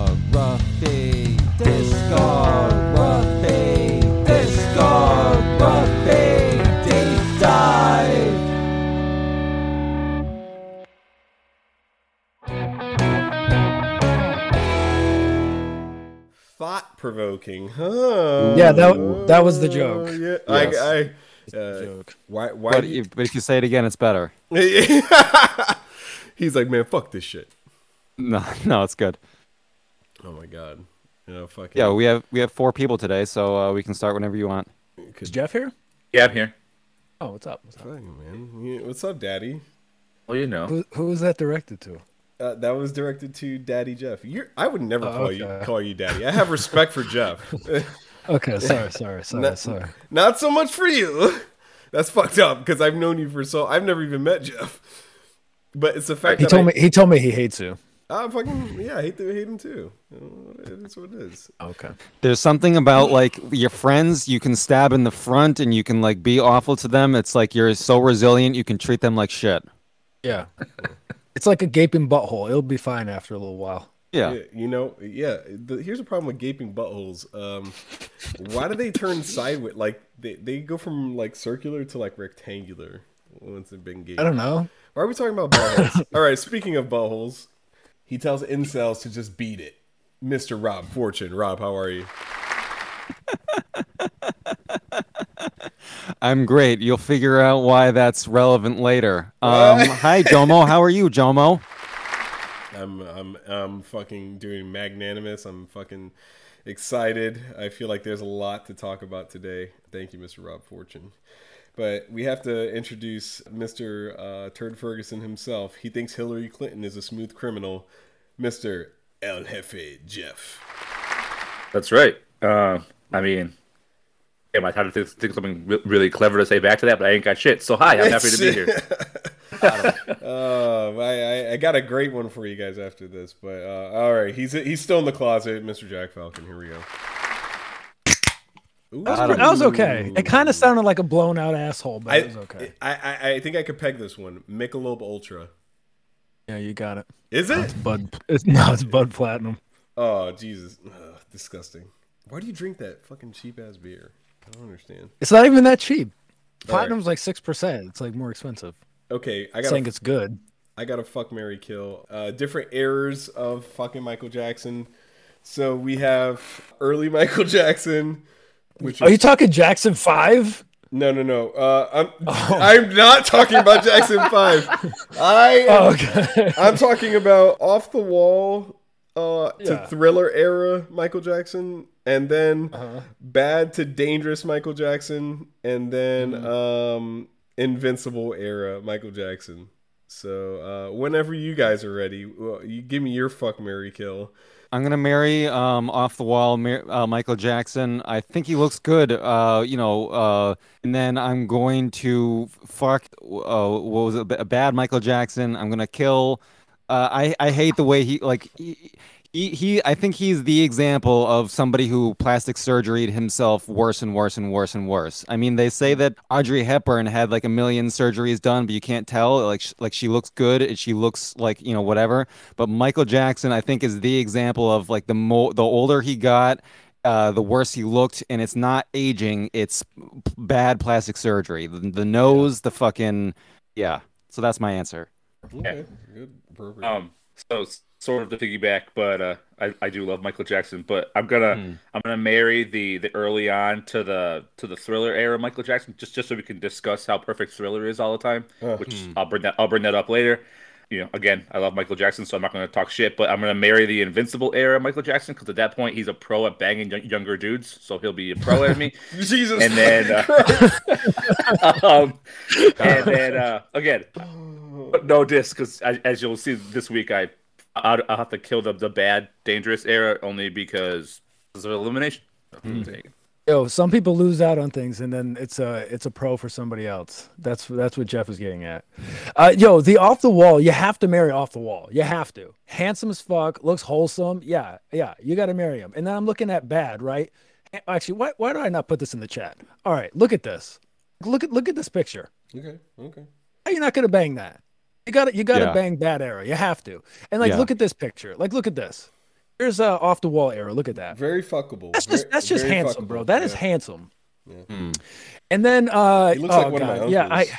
Discography, discography, discography, deep dive. Thought provoking, huh? Yeah, that- that was the joke. Yeah, Yes. I, I, uh, Joke. why, why? But do you- if, but if you say it again, it's better. He's like, man, fuck this shit. No, no, it's good. Oh my god, you know, fucking. Yeah, we have we have four people today, so uh, we can start whenever you want. Is Jeff here? Yeah, I'm here. Oh, what's up? What's up? Fucking man, You- what's up, Daddy? Well, you know. Who, who was that directed to? Uh, that was directed to Daddy Jeff. You're, I would never Oh, call you okay. call you Daddy. I have respect for Jeff. Okay, sorry, sorry, sorry, No- sorry. Not so much for you. That's fucked up because I've known you for so. I've never even met Jeff. But it's the fact He that told I, me he told me he hates you. I fucking yeah, I hate to hate him too. You know, It is what it is. Okay. There's something about like your friends you can stab in the front and you can like be awful to them. It's like you're so resilient you can treat them like shit. Yeah. it's like a gaping butthole. It'll be fine after a little while. Yeah. Yeah, you know, yeah. The, here's a problem with gaping buttholes. Um, why do they turn sideways? Like they, they go from like circular to like rectangular once they've been gaped. I don't know. Why are we talking about buttholes? All right. Speaking of buttholes, he tells incels to just beat it. Mr. Rob Fortune. Rob, how are you? I'm great. You'll figure out why that's relevant later. Um, hi Jomo, how are you, Jomo? I'm I'm I'm fucking doing magnanimous. I'm fucking excited. I feel like there's a lot to talk about today. Thank you, Mr. Rob Fortune. But we have to introduce Mr. Uh, Turd Ferguson himself. He thinks Hillary Clinton is a smooth criminal. Mr. El Jefe Jeff. That's right. Uh, I mean, damn, I tried to think, something re- really clever to say back to that, but I ain't got shit. So hi, I'm happy to be here. Uh, I, I I got a great one for you guys after this. But uh, all right, he's he's still in the closet, Mr. Jack Falcon. Here we go. Ooh. That was, that was okay. It kind of sounded like a blown out asshole, but I, it was okay. I, I I think I could peg this one. Michelob Ultra. yeah, you got it. Is it? It's Bud. It's, no, it's Bud Platinum. Oh Jesus, Ugh, disgusting. Why do you drink that fucking cheap ass beer? I don't understand. It's not even that cheap. All right. Platinum's like six percent. It's like more expensive. Okay, I Saying got it's good. I got to fuck Mary kill. Uh, different errors of fucking Michael Jackson. So we have early Michael Jackson, which Are was, you talking Jackson Five? no no no. Uh, I'm Oh. I'm not talking about Jackson Five. I Oh, okay. I'm talking about off the wall uh, to Yeah. thriller era Michael Jackson, and then Uh-huh. bad to dangerous Michael Jackson, and then Mm-hmm. um, invincible era Michael Jackson. So uh, whenever you guys are ready, well, you give me your fuck Mary kill. I'm gonna marry um, off the wall uh, Michael Jackson. I think he looks good. Uh, you know, uh, and then I'm going to fuck. Uh, what was it? A bad Michael Jackson. I'm gonna kill. Uh, I I hate the way he like. He, he, he I think he's the example of somebody who plastic surgeryed himself worse and worse and worse and worse. I mean, they say that Audrey Hepburn had like a million surgeries done, but you can't tell. Like, sh- like she looks good and she looks like you know whatever. But Michael Jackson, I think, is the example of like the mo the older he got, uh, the worse he looked, and it's not aging; it's p- bad plastic surgery. The, the nose, the fucking yeah. So that's my answer. Okay, good, appropriate. Um, so s- sort of to piggyback, but uh, I, I do love Michael Jackson. But I'm gonna Hmm. I'm gonna marry the the early on to the to the thriller era Michael Jackson, just just so we can discuss how perfect thriller is all the time. Uh, Which I'll bring that I'll bring that up later. You know, again, I love Michael Jackson, so I'm not going to talk shit. But I'm going to marry the Invincible era Michael Jackson because at that point he's a pro at banging young, younger dudes, so he'll be a pro at me. Jesus, and then, uh, um, and then uh, again, no diss because as, as you'll see this week, I I'll, I'll have to kill the the bad dangerous era only because of elimination. Yo, some people lose out on things, and then it's a it's a pro for somebody else. That's that's what Jeff is getting at. Uh, yo, the off the wall, you have to marry off the wall. You have to. Handsome as fuck, looks wholesome. Yeah, yeah, you got to marry him. And then I'm looking at bad, right? Actually, why why do I not put this in the chat? All right, look at this. Look at look at this picture. okay, okay. How you not gonna bang that? You got to you got to Yeah. bang that era. You have to. And like, Yeah. look at this picture. Like, look at this. Here's uh, off the wall era. Look at that. Very fuckable. That's just that's just very handsome, fuckable. bro. That is Yeah. handsome. Hmm. And then uh He looks oh, like one of my God, yeah, I uncles.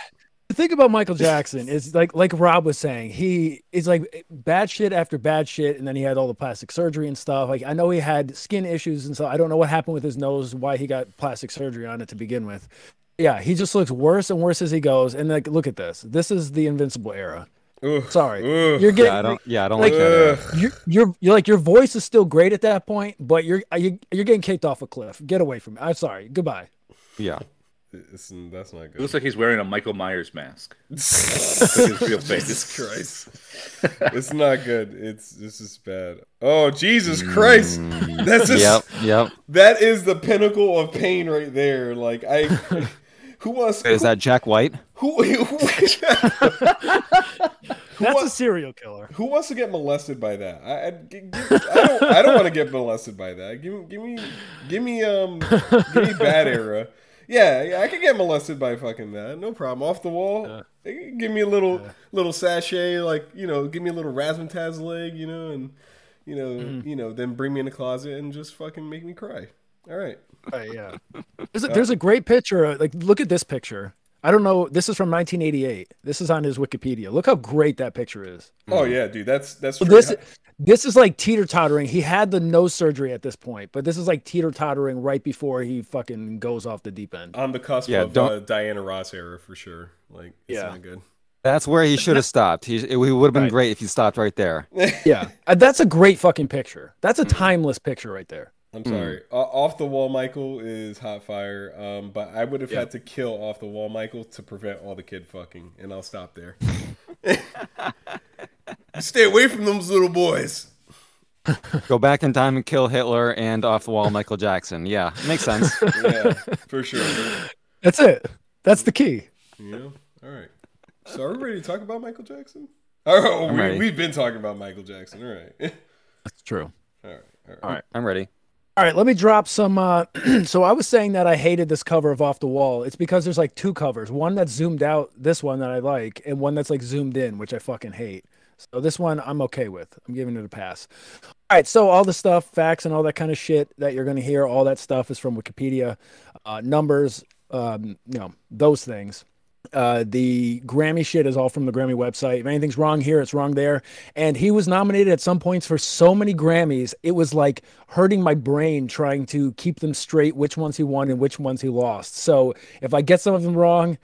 the thing about Michael Jackson is like like Rob was saying, he is like bad shit after bad shit, and then he had all the plastic surgery and stuff. Like I know he had skin issues and so I don't know what happened with his nose, why he got plastic surgery on it to begin with. Yeah, he just looks worse and worse as he goes. And like, look at this. This is the Invincible era. Ugh, Sorry, ugh. you're getting Yeah, I don't. Yeah, I don't Like- like, that. era. You're, you're you're like your voice is still great at that point, but you're you, you're getting kicked off a cliff. Get away from me. I'm sorry. Goodbye. Yeah. It's, that's not It good. looks like he's wearing a Michael Myers mask. That's his real face. Jesus Christ. it's not good. It's this is bad. Oh Jesus Christ. Mm. That's just Yep. Yep. that is the pinnacle of pain right there. Like I who wants Is that Jack White? who, who, That's a serial killer. who wants to get molested by that? I, I, gi- gi- I don't I don't want to get molested by that. Give me give me give me um give me bad era. Yeah, yeah, I could get molested by fucking that. No problem. Off the wall. They Give me a little little sashay, like you know, give me a little razzmatazz leg, you know, and you know, Mm-hmm. you know, then bring me in the closet and just fucking make me cry. All right. Right, yeah. There's a, there's a great picture. uh, Like, look at this picture. I don't know. This is from 1988. This is on his Wikipedia. Look how great that picture is. Oh yeah, dude. That's that's So this hi- this is like teeter tottering. He had the nose surgery at this point, but this is like teeter tottering right before he fucking goes off the deep end. on the cusp Yeah, of don't- uh, Diana Ross era for sure. Like, it's Yeah. not good. That's where he should have stopped. He, he would have been Right. great if he stopped right there. Yeah, Uh, that's a great fucking picture. That's a timeless picture right there. I'm sorry. O off the wall, Michael is hot fire. Um, but I would have had to kill off the wall, Michael, to prevent all the kid fucking, and I'll stop there. Stay away from those little boys. Go back in time and kill Hitler and off the wall Michael Jackson. Yeah, makes sense. Yeah, for sure. That's it. That's the key. You know. All right. So are we ready to talk about Michael Jackson? Oh, I'm we, ready. we've been talking about Michael Jackson. All right. That's true. All right. All right. All right. I'm ready. All right, let me drop some. Uh, so I was saying that I hated this cover of Off the Wall. It's because there's like two covers. One that's zoomed out, this one that I like, and one that's like zoomed in, which I fucking hate. So this one I'm okay with. I'm giving it a pass. All right, so all the stuff, facts, and all that kind of shit that you're gonna hear, all that stuff is from Wikipedia, uh, numbers, um, you know, those things. Uh, the Grammy shit is all from the Grammy website. If anything's wrong here, it's wrong there. And he was nominated at some points for so many Grammys, it was like hurting my brain trying to keep them straight, which ones he won and which ones he lost. So if I get some of them wrong,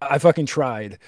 I fucking tried.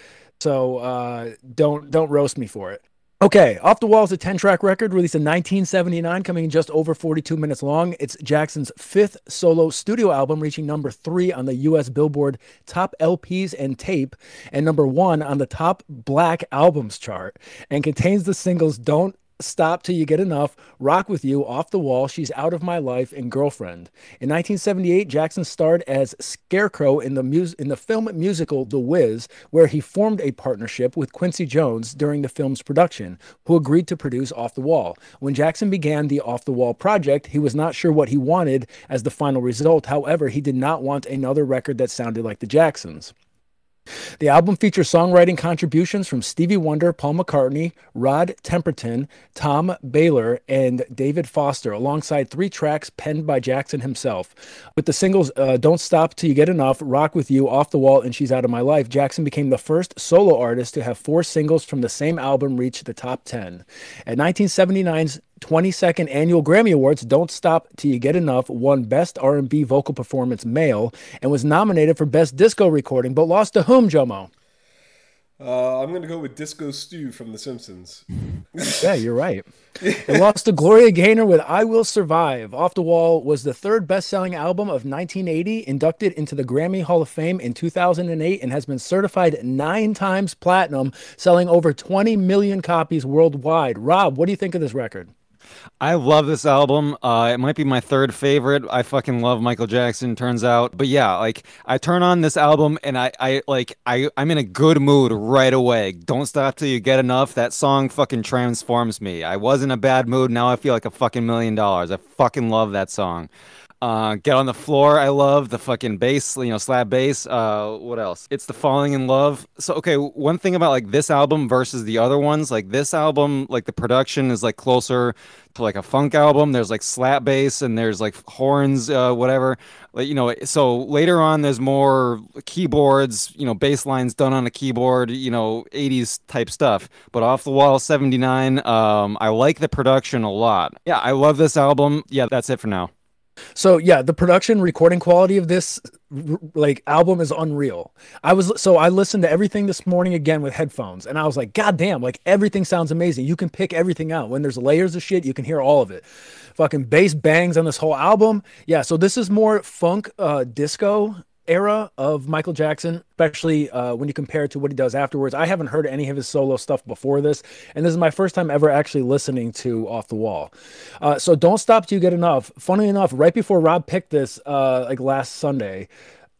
So uh, don't don't roast me for it. Okay, Off the Wall is a 10 track record released in 1979, coming in just over 42 minutes long. It's Jackson's fifth solo studio album, reaching number three on the US Billboard Top LPs and Tape, and number one on the Top Black Albums chart, and contains the singles Don't Stop Till You Get Enough, Rock With You, Off the Wall, She's Out of My Life, and Girlfriend. In 1978, Jackson starred as Scarecrow in the, mus- in the film musical The Wiz, where he formed a partnership with Quincy Jones during the film's production, who agreed to produce Off the Wall. When Jackson began the Off the Wall project, he was not sure what he wanted as the final result. However, he did not want another record that sounded like the Jacksons. The album features songwriting contributions from Stevie Wonder, Paul McCartney, Rod Temperton, Tom Bahler, and David Foster, alongside three tracks penned by Jackson himself. With the singles uh, Don't Stop Till You Get Enough, Rock With You, Off the Wall, and She's Out of My Life, Jackson became the first solo artist to have four singles from the same album reach the top 10. At 1979's 22nd annual Grammy Awards, "Don't Stop Till You Get Enough" won Best R&B Vocal Performance Male and was nominated for Best Disco Recording, but lost to whom, Jomo? Uh, I'm gonna go with Disco Stew from The Simpsons. Yeah, you're right. It lost to Gloria Gaynor with "I Will Survive." Off the Wall was the third best-selling album of 1980, inducted into the Grammy Hall of Fame in 2008, and has been certified nine times platinum, selling over 20 million copies worldwide. Rob, what do you think of this record? I love this album. Uh, it might be my third favorite. I fucking love Michael Jackson. Turns out, but yeah, like I turn on this album and I, I like I, I'm in a good mood right away. Don't stop till you get enough. That song fucking transforms me. I was in a bad mood. Now I feel like a fucking million dollars. I fucking love that song. Uh, Get on the floor. I love the fucking bass, you know, slap bass. Uh, what else? It's the falling in love. So okay, one thing about like this album versus the other ones, like this album, like the production is like closer to like a funk album. There's like slap bass and there's like horns, uh, whatever. Like you know, so later on there's more keyboards, you know, bass lines done on a keyboard, you know, 80s type stuff. But off the wall 79, um, I like the production a lot. Yeah, I love this album. Yeah, that's it for now. So yeah, the production recording quality of this like album is unreal. I was so I listened to everything this morning again with headphones and I was like, God damn, like everything sounds amazing. You can pick everything out. When there's layers of shit, you can hear all of it. Fucking bass bangs on this whole album. Yeah, so this is more funk uh disco era of Michael Jackson, especially uh, when you compare it to what he does afterwards. I haven't heard any of his solo stuff before this, and this is my first time ever actually listening to Off the Wall. Uh, so don't stop till you get enough. Funny enough, right before Rob picked this, uh, like last Sunday.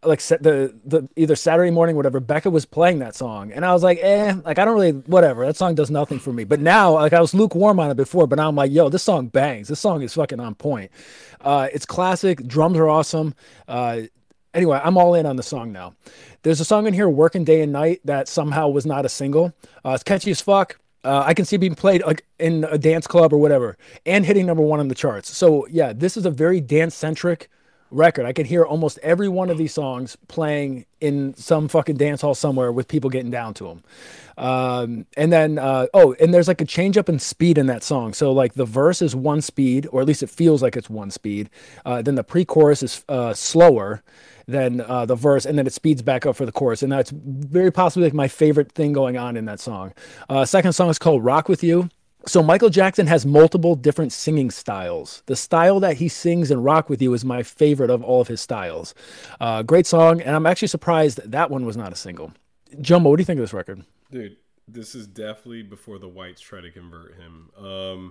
Like the the either Saturday morning, whatever. Becca was playing that song, and I was like, eh, like I don't really, whatever. That song does nothing for me. But now, like I was lukewarm on it before, but now I'm like, yo, this song bangs. This song is fucking on point. Uh, it's classic. Drums are awesome. Uh, anyway, I'm all in on the song now. There's a song in here, "Working Day and Night," that somehow was not a single. Uh, it's catchy as fuck. Uh, I can see being played like in a dance club or whatever, and hitting number one on the charts. So yeah, this is a very dance centric record. I can hear almost every one of these songs playing in some fucking dance hall somewhere with people getting down to them. Um, and then, uh, oh, and there's like a change up in speed in that song. So like the verse is one speed, or at least it feels like it's one speed. Uh, then the pre-chorus is uh, slower than uh, the verse, and then it speeds back up for the chorus. And that's very possibly like my favorite thing going on in that song. Uh, second song is called "Rock with You." So Michael Jackson has multiple different singing styles. The style that he sings in "Rock with You" is my favorite of all of his styles. Uh, great song, and I'm actually surprised that one was not a single. Jomo, what do you think of this record? Dude, this is definitely before the whites try to convert him. Um,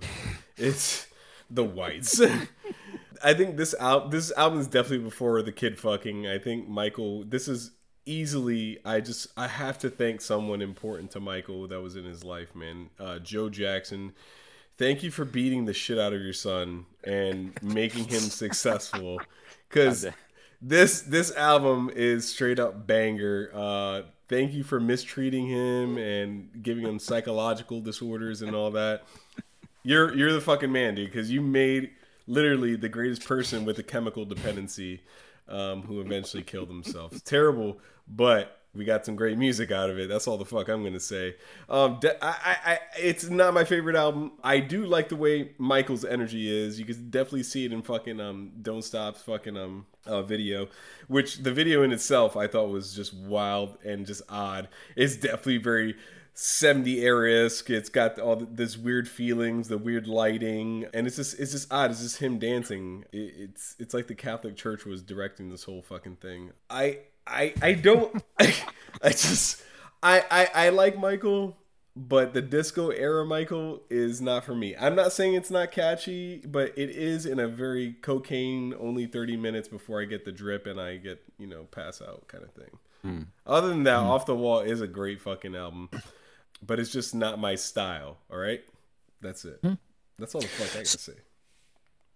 it's the whites. I think this al- this album is definitely before the kid fucking. I think Michael. This is easily. I just I have to thank someone important to Michael that was in his life, man. Uh, Joe Jackson. Thank you for beating the shit out of your son and making him successful. Because this this album is straight up banger. Uh, thank you for mistreating him and giving him psychological disorders and all that. You're you're the fucking man, dude, because you made literally the greatest person with a chemical dependency um, who eventually killed himself. Terrible, but we got some great music out of it. That's all the fuck I'm gonna say. Um, de- I, I, it's not my favorite album. I do like the way Michael's energy is. You can definitely see it in fucking um, Don't Stop's fucking um uh, video, which the video in itself I thought was just wild and just odd. It's definitely very 70 era-esque. It's got all this weird feelings, the weird lighting, and it's just it's just odd. It's just him dancing. It, it's it's like the Catholic Church was directing this whole fucking thing. I I I don't I, I just I, I I like Michael, but the disco era Michael is not for me. I'm not saying it's not catchy, but it is in a very cocaine only 30 minutes before I get the drip and I get, you know, pass out kind of thing. Hmm. Other than that, hmm. Off the Wall is a great fucking album, but it's just not my style. All right, that's it. Hmm. That's all the fuck I gotta say.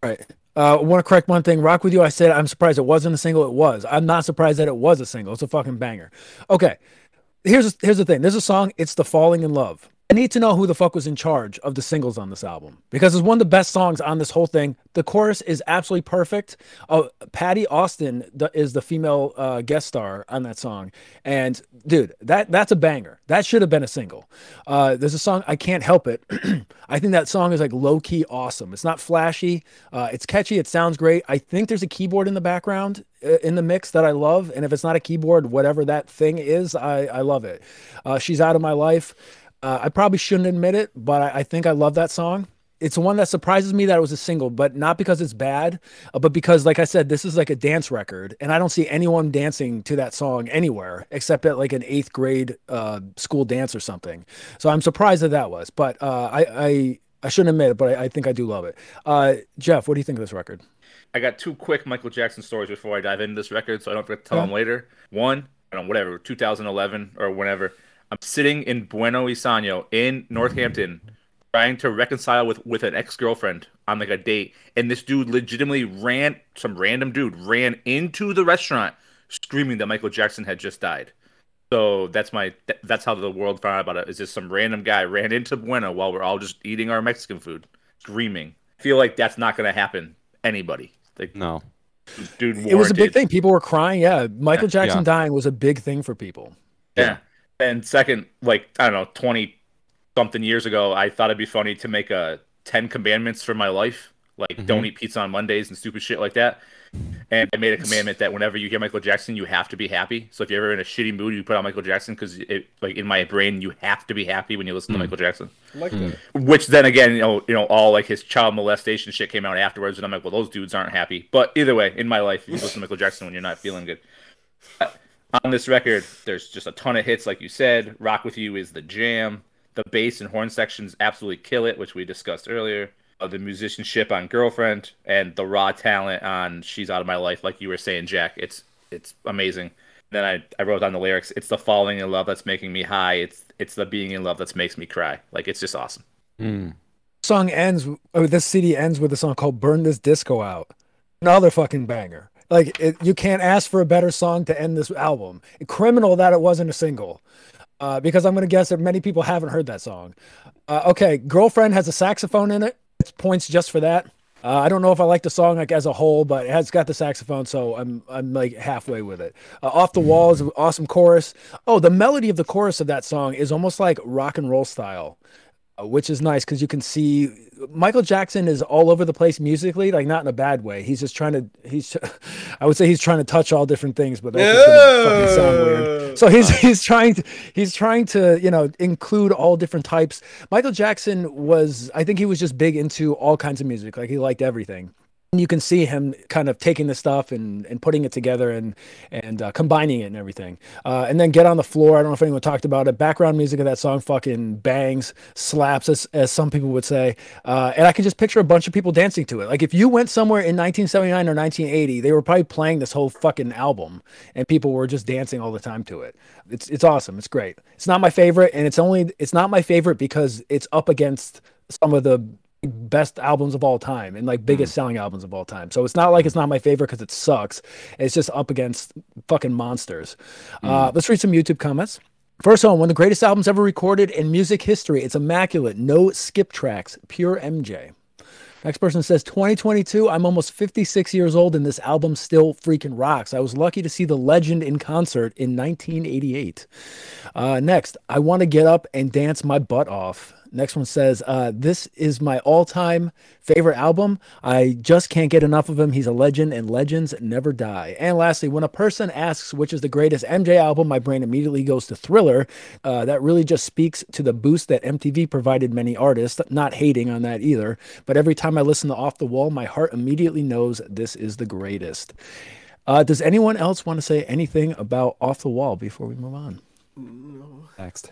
Right. Uh, I want to correct one thing. Rock with you. I said I'm surprised it wasn't a single. It was. I'm not surprised that it was a single. It's a fucking banger. Okay. Here's here's the thing. There's a song. It's the falling in love. I need to know who the fuck was in charge of the singles on this album because it's one of the best songs on this whole thing. The chorus is absolutely perfect. Uh, Patti Austin is the female uh, guest star on that song, and dude, that that's a banger. That should have been a single. Uh, there's a song I can't help it. I think that song is like low key awesome. It's not flashy. Uh, it's catchy. It sounds great. I think there's a keyboard in the background uh, in the mix that I love, and if it's not a keyboard, whatever that thing is, I I love it. Uh, She's out of my life. Uh, I probably shouldn't admit it, but I, I think I love that song. It's one that surprises me that it was a single, but not because it's bad, uh, but because, like I said, this is like a dance record, and I don't see anyone dancing to that song anywhere except at like an eighth grade uh, school dance or something. So I'm surprised that that was, but uh, I, I I shouldn't admit it, but I, I think I do love it. Uh, Jeff, what do you think of this record? I got two quick Michael Jackson stories before I dive into this record, so I don't have to tell Yeah. them later. One, I don't know, whatever, 2011 or whenever. I'm sitting in Bueno Y Sano in Northampton, trying to reconcile with with an ex girlfriend on like a date, and this dude legitimately ran some random dude ran into the restaurant screaming that Michael Jackson had just died. So that's my that's how the world found out about it. Is just some random guy ran into Bueno while we're all just eating our Mexican food, screaming. I feel like that's not going to happen. Anybody like No. dude, It was a big thing. People were crying. Yeah, Michael Jackson Yeah. dying was a big thing for people. Yeah. And second, like I don't know, twenty something years ago, I thought it'd be funny to make a Ten Commandments for my life, like mm-hmm. don't eat pizza on Mondays and stupid shit like that. And I made a commandment that whenever you hear Michael Jackson, you have to be happy. So if you're ever in a shitty mood, you put on Michael Jackson because it, like in my brain, you have to be happy when you listen to mm. Michael Jackson. I like that. Mm. Which then again, you know, you know, all like his child molestation shit came out afterwards, and I'm like, well, those dudes aren't happy. But either way, in my life, you listen to Michael Jackson when you're not feeling good. But on this record, there's just a ton of hits, like you said. Rock with You is the jam. The bass and horn sections absolutely kill it, which we discussed earlier. Uh, the musicianship on Girlfriend and the raw talent on She's Out of My Life, like you were saying, Jack. It's it's amazing. Then I, I wrote down the lyrics. It's the falling in love that's making me high. It's it's the being in love that makes me cry. Like it's just awesome. Mm. Song ends. Oh, this CD ends with a song called "Burn This Disco Out." Another fucking banger. Like it, you can't ask for a better song to end this album. Criminal that it wasn't a single, uh, because I'm gonna guess that many people haven't heard that song. Uh, okay, "Girlfriend" has a saxophone in it. It's points just for that. Uh, I don't know if I like the song like as a whole, but it has got the saxophone, so I'm I'm like halfway with it. Uh, Off the Wall is an awesome chorus. Oh, the melody of the chorus of that song is almost like rock and roll style, Uh, which is nice because you can see Michael Jackson is all over the place musically, like not in a bad way. He's just trying to he's I would say he's trying to touch all different things, but that's fucking sound weird. So he's he's trying to he's trying to you know include all different types. Michael Jackson was I think he was just big into all kinds of music, like he liked everything. You can see him kind of taking the stuff and, and putting it together and and uh, combining it and everything. Uh, and then get on the floor. I don't know if anyone talked about it. Background music of that song fucking bangs, slaps, as, as some people would say. Uh, and I can just picture a bunch of people dancing to it. Like if you went somewhere in 1979 or 1980, they were probably playing this whole fucking album, and people were just dancing all the time to it. It's it's awesome. It's great. It's not my favorite, and it's only it's not my favorite because it's up against some of the best albums of all time and like biggest selling albums of all time. So it's not like it's not my favorite because it sucks. It's just up against fucking monsters. Uh, let's read some YouTube comments. First one, one of the greatest albums ever recorded in music history. It's immaculate. No skip tracks. Pure MJ. Next person says 2022. I'm almost 56 years old and this album still freaking rocks. I was lucky to see the legend in concert in 1988. Uh, next, I want to get up and dance my butt off. Next one says, uh, This is my all time favorite album. I just can't get enough of him. He's a legend, and legends never die. And lastly, when a person asks which is the greatest MJ album, my brain immediately goes to Thriller. Uh, that really just speaks to the boost that MTV provided many artists. Not hating on that either. But every time I listen to Off the Wall, my heart immediately knows this is the greatest. Uh, does anyone else want to say anything about Off the Wall before we move on? Next.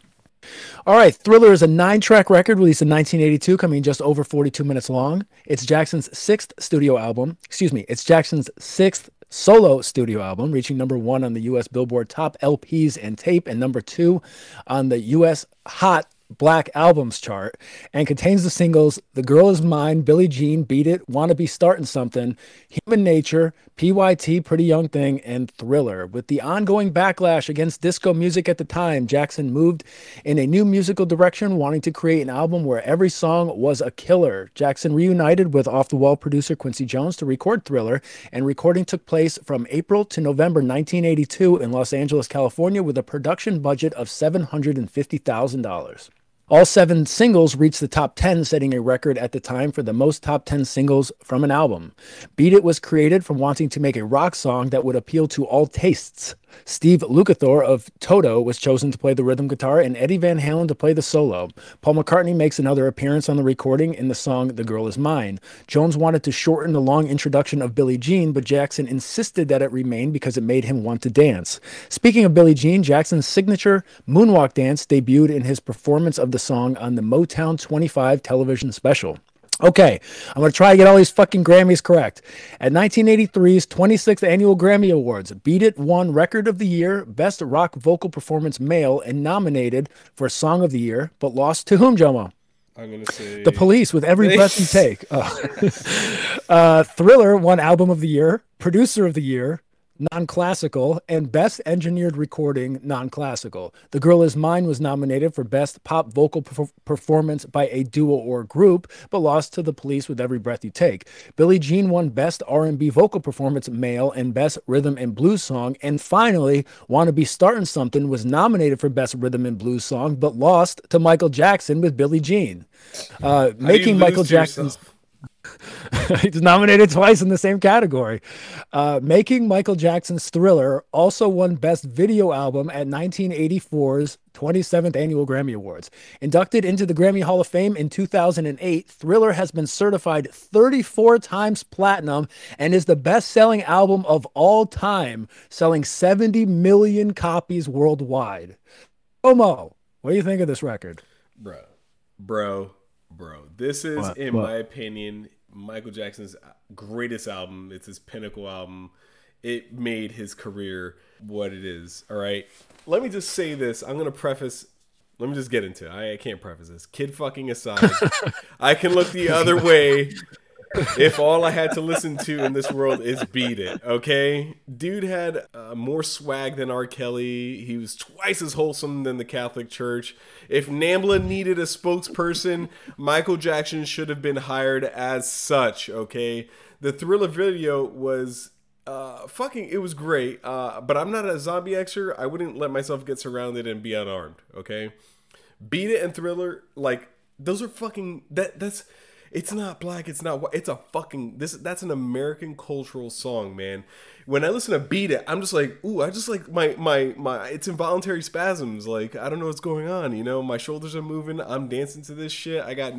All right, Thriller is a nine track record released in 1982, coming in just over 42 minutes long. It's Jackson's sixth studio album. Excuse me, it's Jackson's sixth solo studio album, reaching number one on the US Billboard Top LPs and Tape and number two on the US Hot Black Albums chart and contains the singles The Girl Is Mine, Billie Jean, Beat It, Wanna Be Starting Something, Human Nature, PYT, Pretty Young Thing, and Thriller. With the ongoing backlash against disco music at the time, Jackson moved in a new musical direction, wanting to create an album where every song was a killer. Jackson reunited with off the wall producer Quincy Jones to record Thriller, and recording took place from April to November 1982 in Los Angeles, California, with a production budget of $750,000. All seven singles reached the top 10, setting a record at the time for the most top 10 singles from an album. Beat It was created from wanting to make a rock song that would appeal to all tastes. Steve Lukather of Toto was chosen to play the rhythm guitar and Eddie Van Halen to play the solo. Paul McCartney makes another appearance on the recording in the song The Girl Is Mine. Jones wanted to shorten the long introduction of Billie Jean, but Jackson insisted that it remain because it made him want to dance. Speaking of Billie Jean, Jackson's signature moonwalk dance debuted in his performance of the song on the Motown 25 television special. Okay, I'm going to try to get all these fucking Grammys correct. At 1983's 26th Annual Grammy Awards, Beat It won Record of the Year, Best Rock Vocal Performance Male, and nominated for Song of the Year, but lost to whom, Jomo? I'm gonna say The Police with every breath you take. Uh, uh, Thriller won Album of the Year, Producer of the Year, Non-Classical, and Best Engineered Recording Non-Classical. The Girl Is Mine was nominated for Best Pop Vocal Perf- Performance by a Duo or Group, but lost to The Police with Every Breath You Take. Billie Jean won Best R&B Vocal Performance Male and Best Rhythm and Blues Song. And finally, Wanna Be Starting Something was nominated for Best Rhythm and Blues Song, but lost to Michael Jackson with Billie Jean. Uh, How do you making Michael Jackson's yourself? He's nominated twice in the same category. Uh, Making Michael Jackson's Thriller also won Best Video Album at 1984's 27th Annual Grammy Awards. Inducted into the Grammy Hall of Fame in 2008, Thriller has been certified 34 times platinum and is the best selling album of all time, selling 70 million copies worldwide. Jomo, what do you think of this record? bro, bro, bro. This is, What? in What? my opinion, Michael Jackson's greatest album. It's his pinnacle album. It made his career what it is. All right. Let me just say this. I'm gonna preface. Let me just get into it. I, I can't preface this. Kid fucking aside, I can look the other way if all I had to listen to in this world is Beat It, okay? Dude had uh, more swag than R. Kelly. He was twice as wholesome than the Catholic Church. If NAMBLA needed a spokesperson, Michael Jackson should have been hired as such, okay? The Thriller video was uh, fucking, it was great, uh, but I'm not a zombie Xer. I wouldn't let myself get surrounded and be unarmed, okay? Beat It and Thriller, like those are fucking that that's it's not black, it's not white, it's a fucking this that's an American cultural song, man. When I listen to Beat It, I'm just like, ooh, I just like my my my it's involuntary spasms. Like I don't know what's going on, you know, my shoulders are moving, I'm dancing to this shit. I got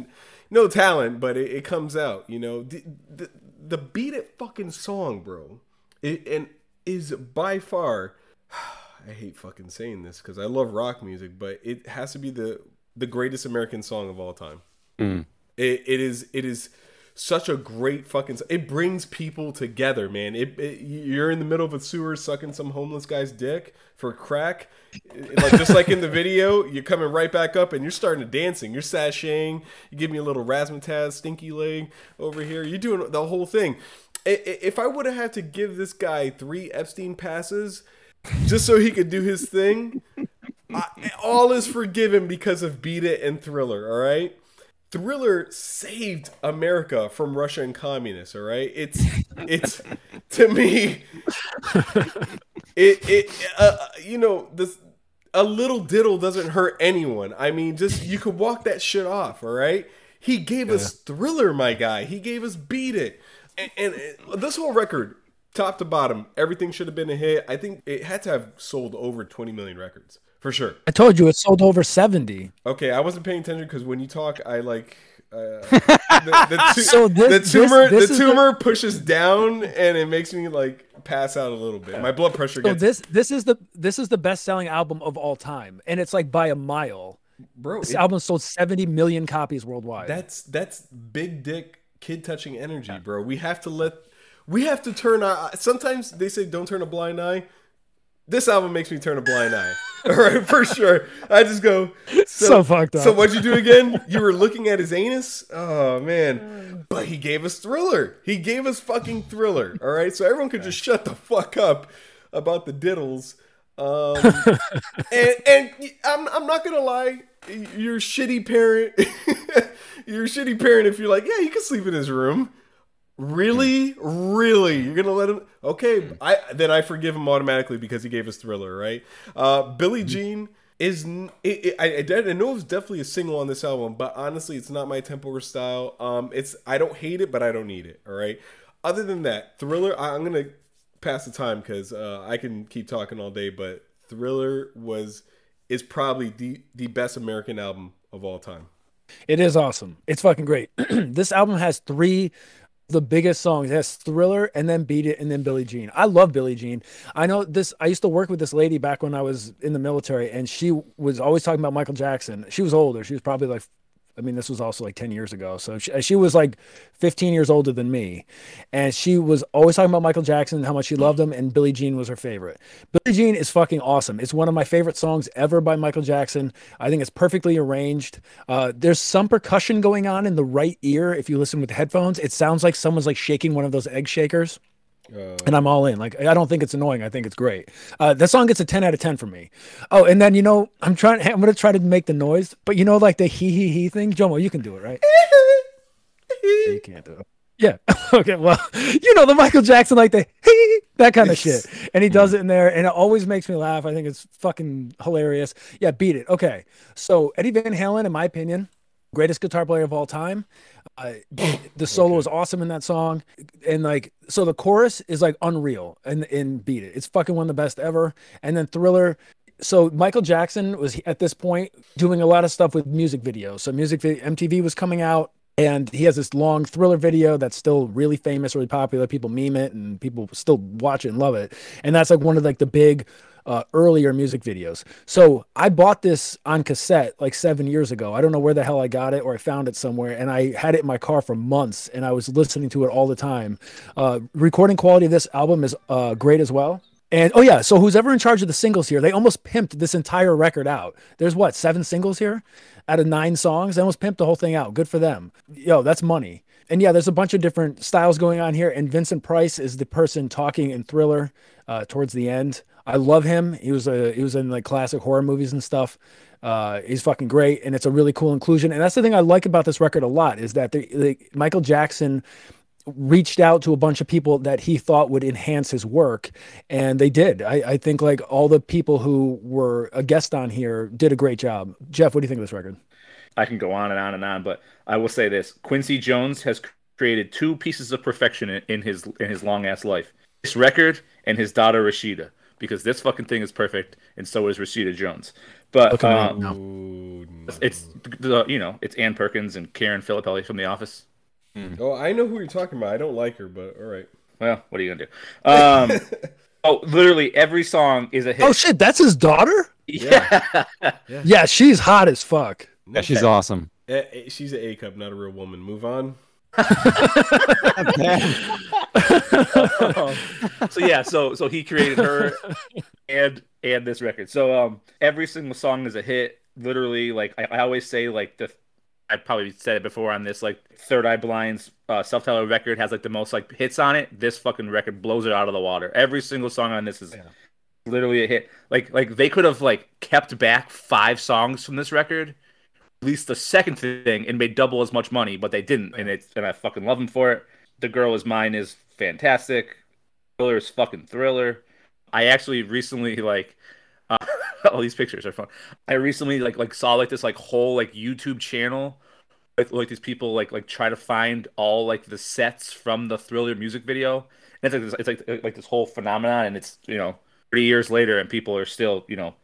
no talent, but it, it comes out, you know. The, the the Beat It fucking song, bro. It and is by far I hate fucking saying this because I love rock music, but it has to be the the greatest American song of all time. Mm. It, it is it is such a great fucking. It brings people together, man. It, it you're in the middle of a sewer sucking some homeless guy's dick for crack, like just like in the video. You're coming right back up and you're starting to dancing. You're sashaying. You give me a little razzmatazz, stinky leg over here. You're doing the whole thing. If I would have had to give this guy three Epstein passes just so he could do his thing, I, all is forgiven because of Beat It and Thriller, all right? Thriller saved America from Russia and communists, all right? It's it's to me it it uh, you know, this a little diddle doesn't hurt anyone. I mean, just you could walk that shit off, all right? He gave us Thriller, my guy. He gave us Beat It. And, and uh, this whole record, top to bottom, everything should have been a hit. I think it had to have sold over 20 million records. For sure. I told you it sold over 70. Okay, I wasn't paying attention because when you talk, I like uh, the, the, tu- So this- the tumor. this the is the- tumor pushes down, and it makes me like pass out a little bit. My blood pressure So gets. this this is the this is the best selling album of all time, and it's like by a mile. bro, This it- album sold 70 million copies worldwide. that's that's big dick kid touching energy, bro. We have to let. We have to turn our. Sometimes they say don't turn a blind eye. This album makes me turn a blind eye. All right, for sure. I just go So fucked up. So what'd you do again? You were looking at his anus? Oh man. But he gave us thriller. He gave us fucking thriller. All right. So everyone could just shut the fuck up about the diddles. Um, and and I'm I'm not gonna lie, you're a shitty parent. you're a shitty parent if you're like, yeah, you can sleep in his room. Really, really, you're gonna let him? Okay, I then I forgive him automatically because he gave us Thriller, right? Uh, Billie Jean is it, it, I, I know it's definitely a single on this album, but honestly, it's not my tempo or style. Um, it's I don't hate it, but I don't need it. All right. Other than that, Thriller, I, I'm gonna pass the time because uh, I can keep talking all day, but Thriller was is probably the the best American album of all time. It is awesome. It's fucking great. this album has three the biggest songs. It has Thriller and then Beat It and then Billie Jean. I love Billie Jean. I know this I used to work with this lady back when I was in the military and she was always talking about Michael Jackson. She was older. She was probably like I mean, this was also like 10 years ago. So she, she was like 15 years older than me. And she was always talking about Michael Jackson, and how much she loved him, and Billie Jean was her favorite. Billie Jean is fucking awesome. It's one of my favorite songs ever by Michael Jackson. I think it's perfectly arranged. Uh, there's some percussion going on in the right ear. If you listen with headphones, it sounds like someone's like shaking one of those egg shakers Uh, and I'm all in. Like I don't think it's annoying. I think it's great. Uh, that song gets a 10 out of 10 for me. Oh, and then you know I'm trying. I'm gonna try to make the noise, but you know like the he he he thing. Jomo, you can do it, right? Yeah, you can't do it. Yeah. okay. Well, you know the Michael Jackson like the he that kind of shit, and he does it in there, and it always makes me laugh. I think it's fucking hilarious. Yeah, beat it. Okay. So Eddie Van Halen, in my opinion, greatest guitar player of all time. Uh, the solo is awesome in that song, and like so the chorus is like unreal and in Beat It. It's fucking one of the best ever. And then Thriller. So Michael Jackson was at this point doing a lot of stuff with music videos. So music video, MTV was coming out. And he has this long thriller video that's still really famous, really popular. People meme it, and people still watch it and love it. And that's like one of like the big uh, earlier music videos. So I bought this on cassette like seven years ago. I don't know where the hell I got it or I found it somewhere, and I had it in my car for months, and I was listening to it all the time. Uh, recording quality of this album is uh, great as well. And oh yeah, so who's ever in charge of the singles here? They almost pimped this entire record out. There's what seven singles here out of nine songs. They almost pimped the whole thing out. Good for them. Yo, that's money. And yeah, there's a bunch of different styles going on here. And Vincent Price is the person talking in Thriller uh, towards the end. I love him. He was a he was in like classic horror movies and stuff. Uh, he's fucking great, and it's a really cool inclusion. And that's the thing I like about this record a lot is that Michael Jackson reached out to a bunch of people that he thought would enhance his work and they did I, I think like all the people who were a guest on here did a great job jeff what do you think of this record I can go on and on and on, but I will say this: Quincy Jones has created two pieces of perfection in, in his in his long ass life. This record and his daughter Rashida, because this fucking thing is perfect, and so is Rashida Jones. But Okay, uh, no. it's the you know it's Ann Perkins and Karen Filippelli from The Office. Oh, I know who you're talking about. I don't like her, but all right. Well, what are you gonna do? Um, oh, literally every song is a hit. oh shit that's his daughter yeah. yeah she's hot as fuck Yeah, she's awesome. Eh, eh, She's an A cup, not a real woman. Move on. so yeah, so so he created her and and this record. So um every single song is a hit. Literally, like I, I always say, like the I probably said it before on this, like Third Eye Blind's uh, self-titled record has like the most like hits on it. This fucking record blows it out of the water. Every single song on this is literally a hit. Like like they could have like kept back five songs from this record, released the second thing, and made double as much money, but they didn't, and it's and I fucking love them for it. The Girl Is Mine is fantastic. Thriller is fucking thriller. I actually recently like uh, all these pictures are fun. I recently like like saw like this like whole like YouTube channel like like these people like like try to find all like the sets from the thriller music video. And it's like this, it's like like this whole phenomenon, and it's you know three years later, and people are still you know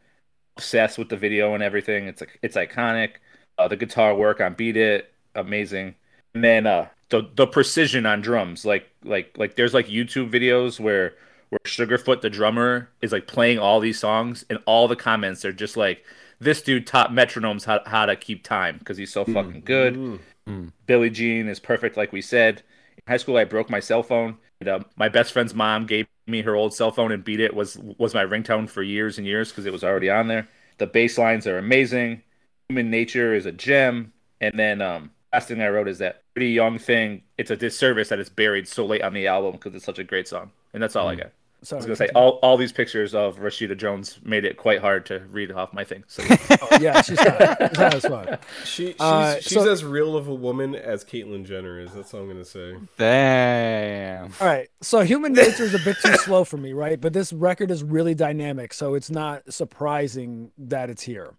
obsessed with the video and everything. It's like it's iconic. Uh, the guitar work on Beat It, amazing. And then uh, the the precision on drums, like like like there's like YouTube videos where where Sugarfoot the drummer is like playing all these songs, and all the comments are just like, "This dude taught metronomes how how to keep time because he's so fucking good." Mm. Billie Jean is perfect, like we said. In high school, I broke my cell phone. And, uh, my best friend's mom gave me her old cell phone and beat it was was my ringtone for years and years because it was already on there. The bass lines are amazing. Human Nature is a gem. And then um, last thing I wrote is that pretty young thing. It's a disservice that it's buried so late on the album because it's such a great song. And that's all I got. I was gonna say all, all these pictures of Rashida Jones made it quite hard to read off my thing. So Oh, yeah she's hot she's hot as fuck She, she's Uh, she's so- as real of a woman as Caitlyn Jenner is. That's all I'm gonna say. Damn. All right. So human nature is a bit too slow for me, right? But this record is really dynamic, so it's not surprising that it's here.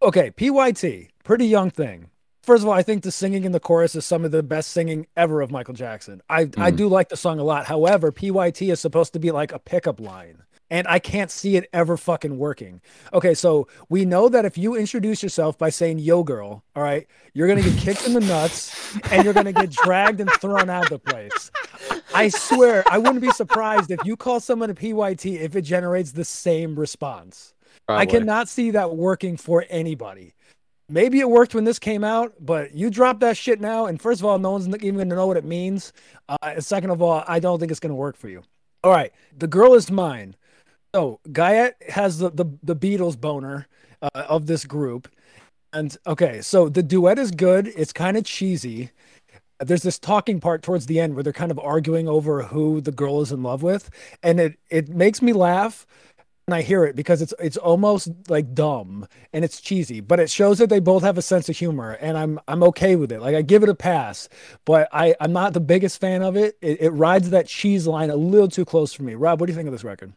Okay, PYT, pretty young thing. First of all, I think the singing in the chorus is some of the best singing ever of Michael Jackson. I, I mm-hmm. do like the song a lot. However, PYT is supposed to be like a pickup line. And I can't see it ever fucking working. Okay, so we know that if you introduce yourself by saying yo girl, all right, you're gonna get kicked in the nuts and you're gonna get dragged and thrown out of the place. I swear, I wouldn't be surprised if you call someone a PYT if it generates the same response. I cannot see that working for anybody. maybe it worked when this came out, but you drop that shit now, and first of all, no one's even gonna know what it means. Uh, and second of all, I don't think it's gonna work for you. All right, the girl is mine. So Guyette has the the, the Beatles boner uh, of this group, and okay, so the duet is good. It's kind of cheesy. There's this talking part towards the end where they're kind of arguing over who the girl is in love with, and it it makes me laugh when I hear it because it's it's almost like dumb and it's cheesy, but it shows that they both have a sense of humor, and I'm I'm okay with it. Like I give it a pass, but I I'm not the biggest fan of it. It, it rides that cheese line a little too close for me. Rob, what do you think of this record?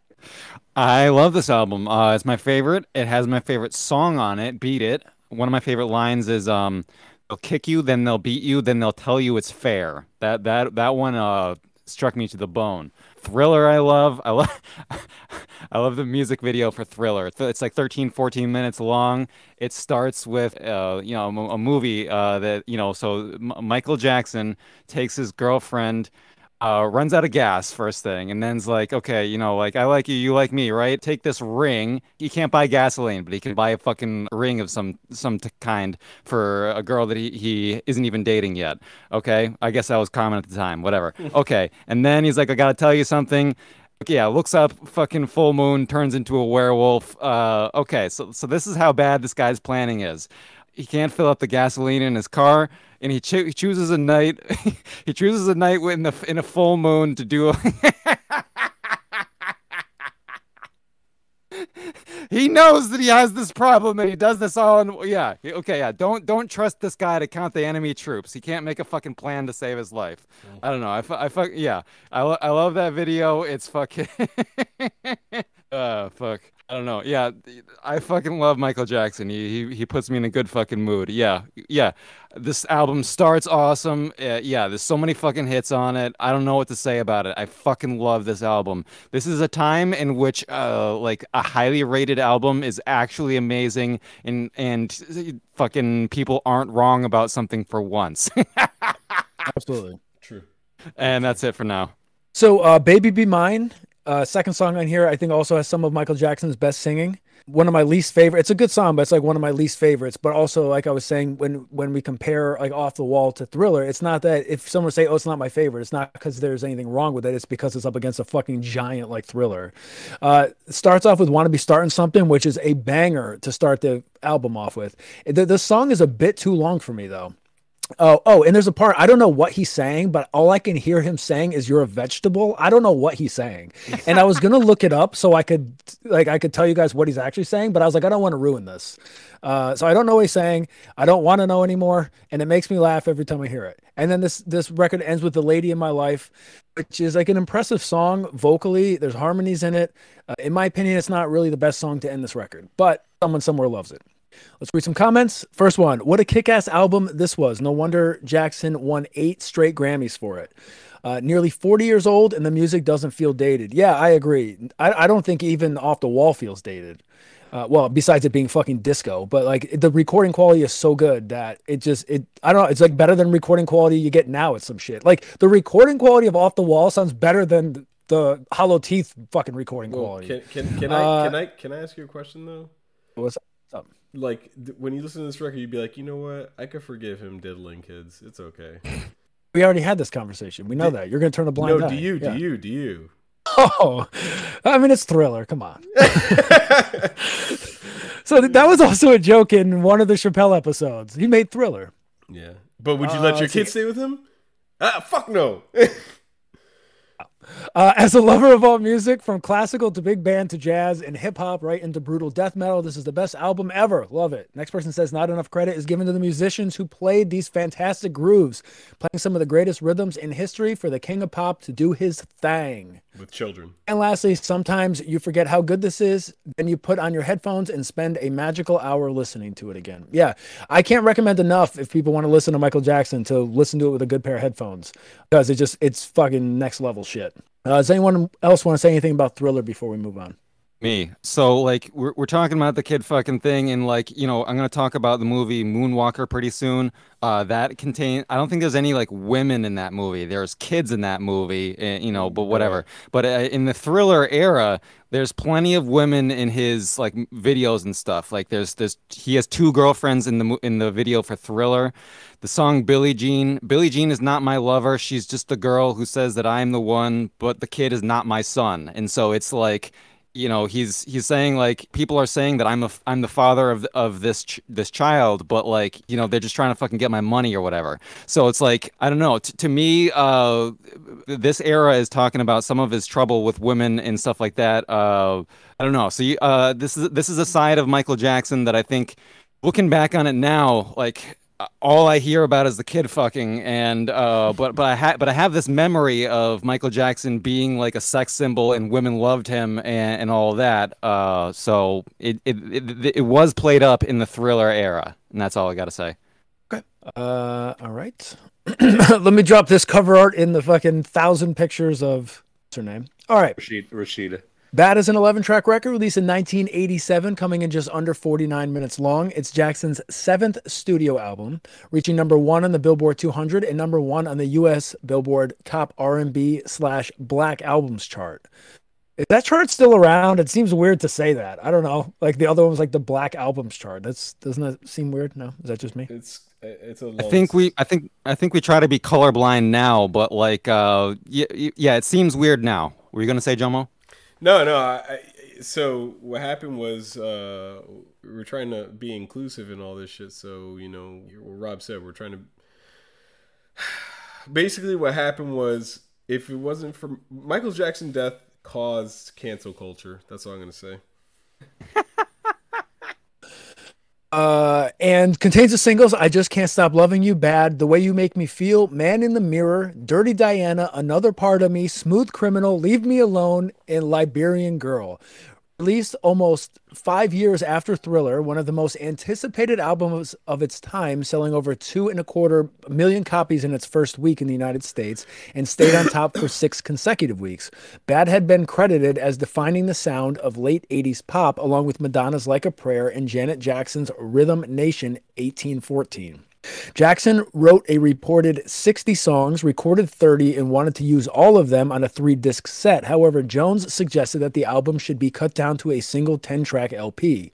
I love this album. Uh, it's my favorite. It has my favorite song on it, "Beat It." One of my favorite lines is, um, "They'll kick you, then they'll beat you, then they'll tell you it's fair." That that that one uh, struck me to the bone. Thriller, I love. I love. I love the music video for Thriller. It's like 13, 14 minutes long. It starts with, uh, you know, a, movie uh, that, you know, so Michael Jackson takes his girlfriend, uh, runs out of gas first thing, and then's like, okay, you know, like I like you, you like me, right? Take this ring. He can't buy gasoline, but he can buy a fucking ring of some some t- kind for a girl that he, he isn't even dating yet. Okay, I guess that was common at the time. Whatever. Okay, and then he's like, I gotta tell you something. Yeah, looks up, fucking full moon, turns into a werewolf. Uh, okay, so so this is how bad this guy's planning is. He can't fill up the gasoline in his car, and he, cho- he chooses a night. he chooses a night in the in a full moon to do. he knows that he has this problem, and he does this all. In, yeah, okay, yeah. Don't don't trust this guy to count the enemy troops. He can't make a fucking plan to save his life. I don't know. I, I fuck yeah. I, lo- I love that video. It's fucking. uh, fuck. I don't know. Yeah, I fucking love Michael Jackson. He, he he puts me in a good fucking mood. Yeah, yeah. This album starts awesome. Uh, yeah, there's so many fucking hits on it. I don't know what to say about it. I fucking love this album. This is a time in which uh like a highly rated album is actually amazing and and fucking people aren't wrong about something for once. Absolutely. True. and that's it for now. So, uh, "Baby Be Mine," uh, second song on here, I think also has some of Michael Jackson's best singing. One of my least favorite. It's a good song, but it's like one of my least favorites. But also, like I was saying, when when we compare like "Off the Wall" to Thriller, it's not that if someone say, "Oh, it's not my favorite," it's not because there's anything wrong with it. It's because it's up against a fucking giant like Thriller. Uh, starts off with "Want to Be Starting Something," which is a banger to start the album off with. The, the song is a bit too long for me though. Oh, oh, and there's a part I don't know what he's saying, but all I can hear him saying is "You're a vegetable." I don't know what he's saying, and I was gonna look it up so I could like I could tell you guys what he's actually saying, but I was like, I don't want to ruin this, uh, so I don't know what he's saying. I don't want to know anymore, and it makes me laugh every time I hear it. And then this this record ends with "The Lady in My Life," which is like an impressive song vocally. There's harmonies in it. Uh, in my opinion, it's not really the best song to end this record, but someone somewhere loves it. Let's read some comments. First one What a kick ass album this was. No wonder Jackson won eight straight Grammys for it. Uh, nearly 40 years old, and the music doesn't feel dated. Yeah, I agree. I, I don't think even Off the Wall feels dated. Uh, well, besides it being fucking disco, but like the recording quality is so good that it just it I don't know. It's like better than recording quality you get now at some shit. Like the recording quality of Off the Wall sounds better than the Hollow Teeth fucking recording Well, quality. can can can I Uh, can I can I ask you a question though? What's? Like th- when you listen to this record, you'd be like, you know what? I could forgive him diddling kids. It's okay. We already had this conversation. We know that. You're going to turn a blind no, eye. do you? Yeah. Do you? Do you? Oh, I mean, it's thriller. Come on. so th- that was also a joke in one of the Chappelle episodes. He made thriller. Yeah. But would you let Uh, your see- kids stay with him? Ah, fuck no. Uh, as a lover of all music, from classical to big band to jazz and hip hop, right into brutal death metal, this is the best album ever. Love it. Next person says not enough credit is given to the musicians who played these fantastic grooves, playing some of the greatest rhythms in history for the king of pop to do his thing. With children. And lastly, sometimes you forget how good this is, then you put on your headphones and spend a magical hour listening to it again. Yeah, I can't recommend enough if people want to listen to Michael Jackson to listen to it with a good pair of headphones because it just it's fucking next level shit. Uh, does anyone else want to say anything about Thriller before we move on? Me. So like we're we're talking about the kid fucking thing and like, you know, I'm gonna talk about the movie Moonwalker pretty soon. Uh that contain I don't think there's any like women in that movie. There's kids in that movie, eh, you know, but whatever. But uh, in the thriller era, there's plenty of women in his like videos and stuff. Like there's there's he has two girlfriends in the in the video for Thriller. The song Billie Jean. Billie Jean is not my lover. She's just the girl who says that I'm the one, but the kid is not my son. And so it's like you know he's he's saying like people are saying that I'm a I'm the father of of this ch- this child but like you know they're just trying to fucking get my money or whatever. So it's like I don't know T- to me uh this era is talking about some of his trouble with women and stuff like that uh I don't know. So you, uh this is this is a side of Michael Jackson that I think looking back on it now like all I hear about is the kid fucking and uh but but I ha- but I have this memory of Michael Jackson being like a sex symbol and women loved him and, and all that uh so it, it it it was played up in the thriller era and that's all I got to say Uh, all right. Let me drop this cover art in the fucking thousand pictures of what's her name. All right. Rashid, Rashida. Bad is an 11 track record released in 1987, coming in just under 49 minutes long. It's Jackson's seventh studio album, reaching number one on the Billboard 200 and number one on the U.S. Billboard Top R&B slash Black Albums chart. Is that chart still around? It seems weird to say that. I don't know. Like the other one was like the Black Albums chart. That's doesn't that seem weird? No, is that just me? It's it's a. I think we I think I think we try to be colorblind now but like uh yeah, yeah it seems weird now were you going to say Jomo No, no. I, I, so what happened was uh, we are trying to be inclusive in all this shit. So you know, what Rob said, we're trying to. Basically, what happened was if it wasn't for Michael Jackson death caused cancel culture. That's all I'm gonna say. Uh, and contains the singles I Just Can't Stop Loving You, Bad, The Way You Make Me Feel, Man in the Mirror, Dirty Diana, Another Part of Me, Smooth Criminal, Leave Me Alone, and Liberian Girl. Released almost five years after Thriller, one of the most anticipated albums of its time, selling over two and a quarter million copies in its first week in the United States and stayed on top for six consecutive weeks. Bad had been credited as defining the sound of late 80s pop, along with Madonna's Like a Prayer and Janet Jackson's Rhythm Nation 1814. Jackson wrote a reported 60 songs, recorded 30, and wanted to use all of them on a three disc set. However, Jones suggested that the album should be cut down to a single 10 track LP.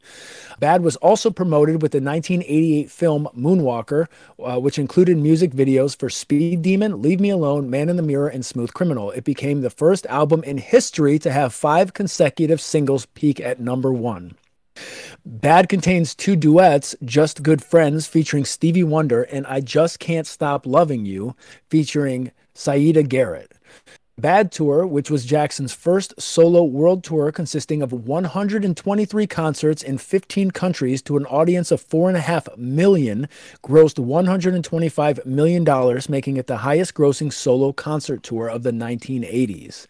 Bad was also promoted with the 1988 film Moonwalker, uh, which included music videos for Speed Demon, Leave Me Alone, Man in the Mirror, and Smooth Criminal. It became the first album in history to have five consecutive singles peak at number one. Bad contains two duets, Just Good Friends featuring Stevie Wonder and I Just Can't Stop Loving You featuring Siedah Garrett. Bad Tour, which was Jackson's first solo world tour consisting of 123 concerts in 15 countries to an audience of 4.5 million, grossed $125 million, making it the highest grossing solo concert tour of the 1980s.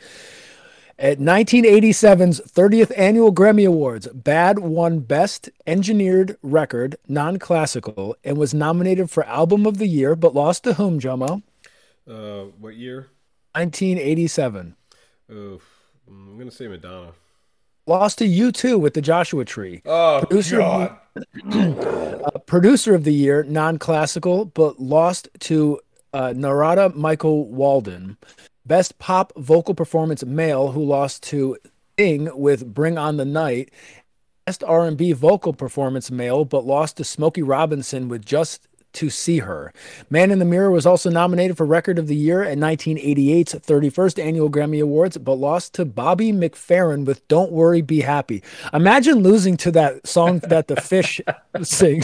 At 1987's 30th Annual Grammy Awards, Bad won Best Engineered Record, Non Classical, and was nominated for Album of the Year, but lost to whom, Jomo? Uh, what year? 1987. Oh, I'm gonna say Madonna. Lost to U2 with the Joshua Tree. Oh Producer of Uh, producer of the Year, Non Classical, but lost to uh, Narada Michael Walden. Best Pop Vocal Performance Male, who lost to Sting with Bring On the Night. Best R&B Vocal Performance Male, but lost to Smokey Robinson with Just to See Her. Man in the Mirror was also nominated for Record of the Year at 1988's 31st Annual Grammy Awards, but lost to Bobby McFerrin with Don't Worry, Be Happy. Imagine losing to that song that the fish sing,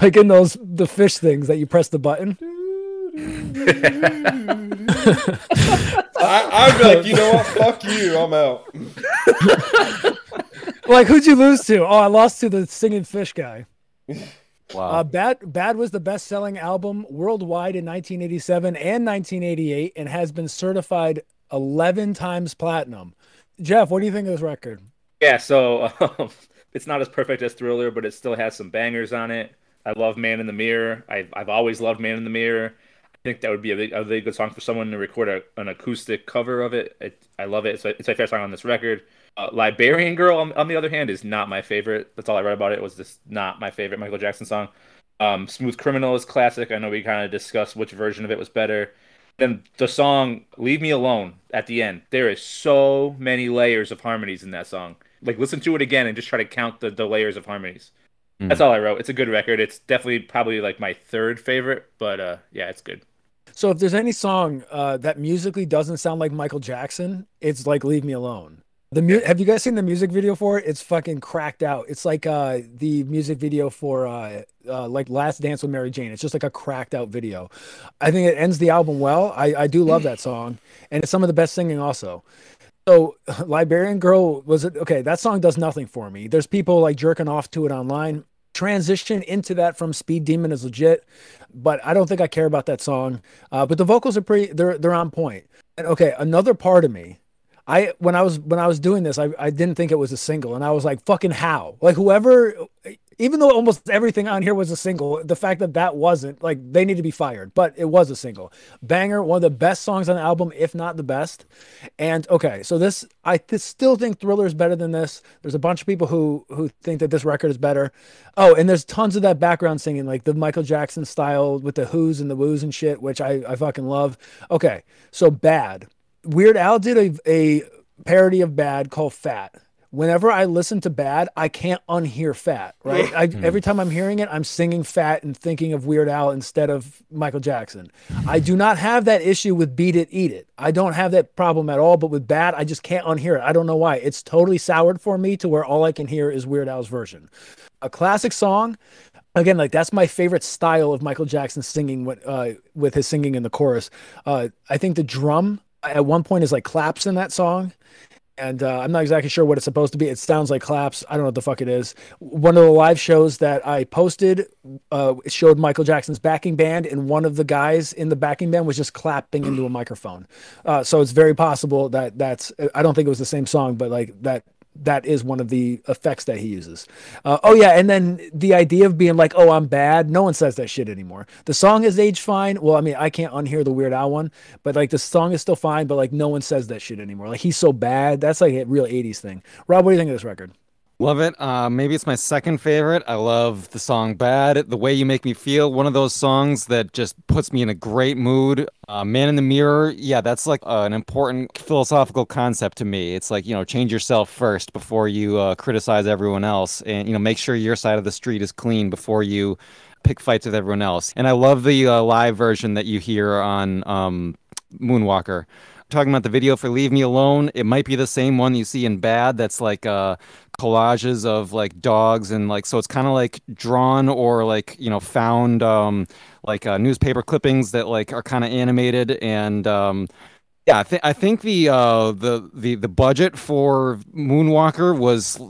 like in those the fish things that you press the button. I, I'd be like, you know what? Fuck you. I'm out. Like who'd you lose to? Oh, I lost to the singing fish guy. wow Uh, Bad Bad was the best-selling album worldwide in 1987 and 1988, and has been certified 11 times platinum. Jeff, what do you think of this record? Yeah, so um, it's not as perfect as Thriller, but it still has some bangers on it. I love Man in the Mirror. I've, I've always loved Man in the Mirror. Think that would be a, big, a really good song for someone to record a, an acoustic cover of it. it I love it. It's, it's my favorite song on this record. Uh, Librarian Girl, on, on, the other hand, is not my favorite. That's all I read about it. Was just not my favorite Michael Jackson song. Um, Smooth Criminal is classic. I know we kind of discussed which version of it was better. Then the song "Leave Me Alone" at the end. There is so many layers of harmonies in that song. Like listen to it again and just try to count the, the layers of harmonies. Mm. That's all I wrote. It's a good record. It's definitely probably like my third favorite, but uh, yeah, it's good. So if there's any song uh, that musically doesn't sound like Michael Jackson, it's like "Leave Me Alone." The mu- have you guys seen the music video for it? It's fucking cracked out. It's like uh, the music video for uh, uh, like Last Dance with Mary Jane. It's just like a cracked out video. I think it ends the album well. I, I do love that song, and it's some of the best singing also. So, Librarian Girl was it okay? That song does nothing for me. There's people like jerking off to it online. Transition into that from Speed Demon is legit, but I don't think I care about that song. Uh, but the vocals are pretty. They're they're on point. And okay, another part of me I when I was when I was doing this, I, I didn't think it was a single, and I was like, "Fucking how?" Like whoever, even though almost everything on here was a single, the fact that that wasn't like they need to be fired, but it was a single banger, one of the best songs on the album, if not the best. And okay, so this I th- still think Thriller is better than this. There's a bunch of people who who think that this record is better. Oh, and there's tons of that background singing, like the Michael Jackson style with the who's and the woos and shit, which I I fucking love. Okay, so bad Weird Al did a, a parody of Bad called Fat. Whenever I listen to Bad, I can't unhear Fat, right? I, every time I'm hearing it, I'm singing Fat and thinking of Weird Al instead of Michael Jackson. I do not have that issue with Beat It, Eat It. I don't have that problem at all, but with Bad, I just can't unhear it. I don't know why. It's totally soured for me to where all I can hear is Weird Al's version. A classic song, again like that's my favorite style of michael jackson singing with, uh, with his singing in the chorus uh, i think the drum at one point is like claps in that song and uh, I'm not exactly sure what it's supposed to be. It sounds like claps. I don't know what the fuck it is. One of the live shows that I posted uh, showed Michael Jackson's backing band, and one of the guys in the backing band was just clapping into a microphone. Uh, so it's very possible that that's. I don't think it was the same song, but like that that is one of the effects that he uses. Uh, oh yeah, and then the idea of being like, "Oh, I'm bad." No one says that shit anymore. The song is aged fine. Well, I mean, I can't unhear the Weird Al one, but like the song is still fine. But like, no one says that shit anymore. Like he's so bad. That's like a real '80s thing. Rob, what do you think of this record? Love it. Uh, maybe it's my second favorite. I love the song Bad, The Way You Make Me Feel. One of those songs that just puts me in a great mood. Uh, Man in the Mirror. Yeah, that's like uh, an important philosophical concept to me. It's like, you know, change yourself first before you uh, criticize everyone else. And, you know, make sure your side of the street is clean before you pick fights with everyone else. And I love the uh, live version that you hear on um, Moonwalker talking about the video for Leave Me Alone, it might be the same one you see in Bad. That's like uh, collages of like dogs and like so it's kind of like drawn or like you know found um, like uh, newspaper clippings that like are kind of animated and um, yeah, I, th- I think the uh, the the the budget for Moonwalker was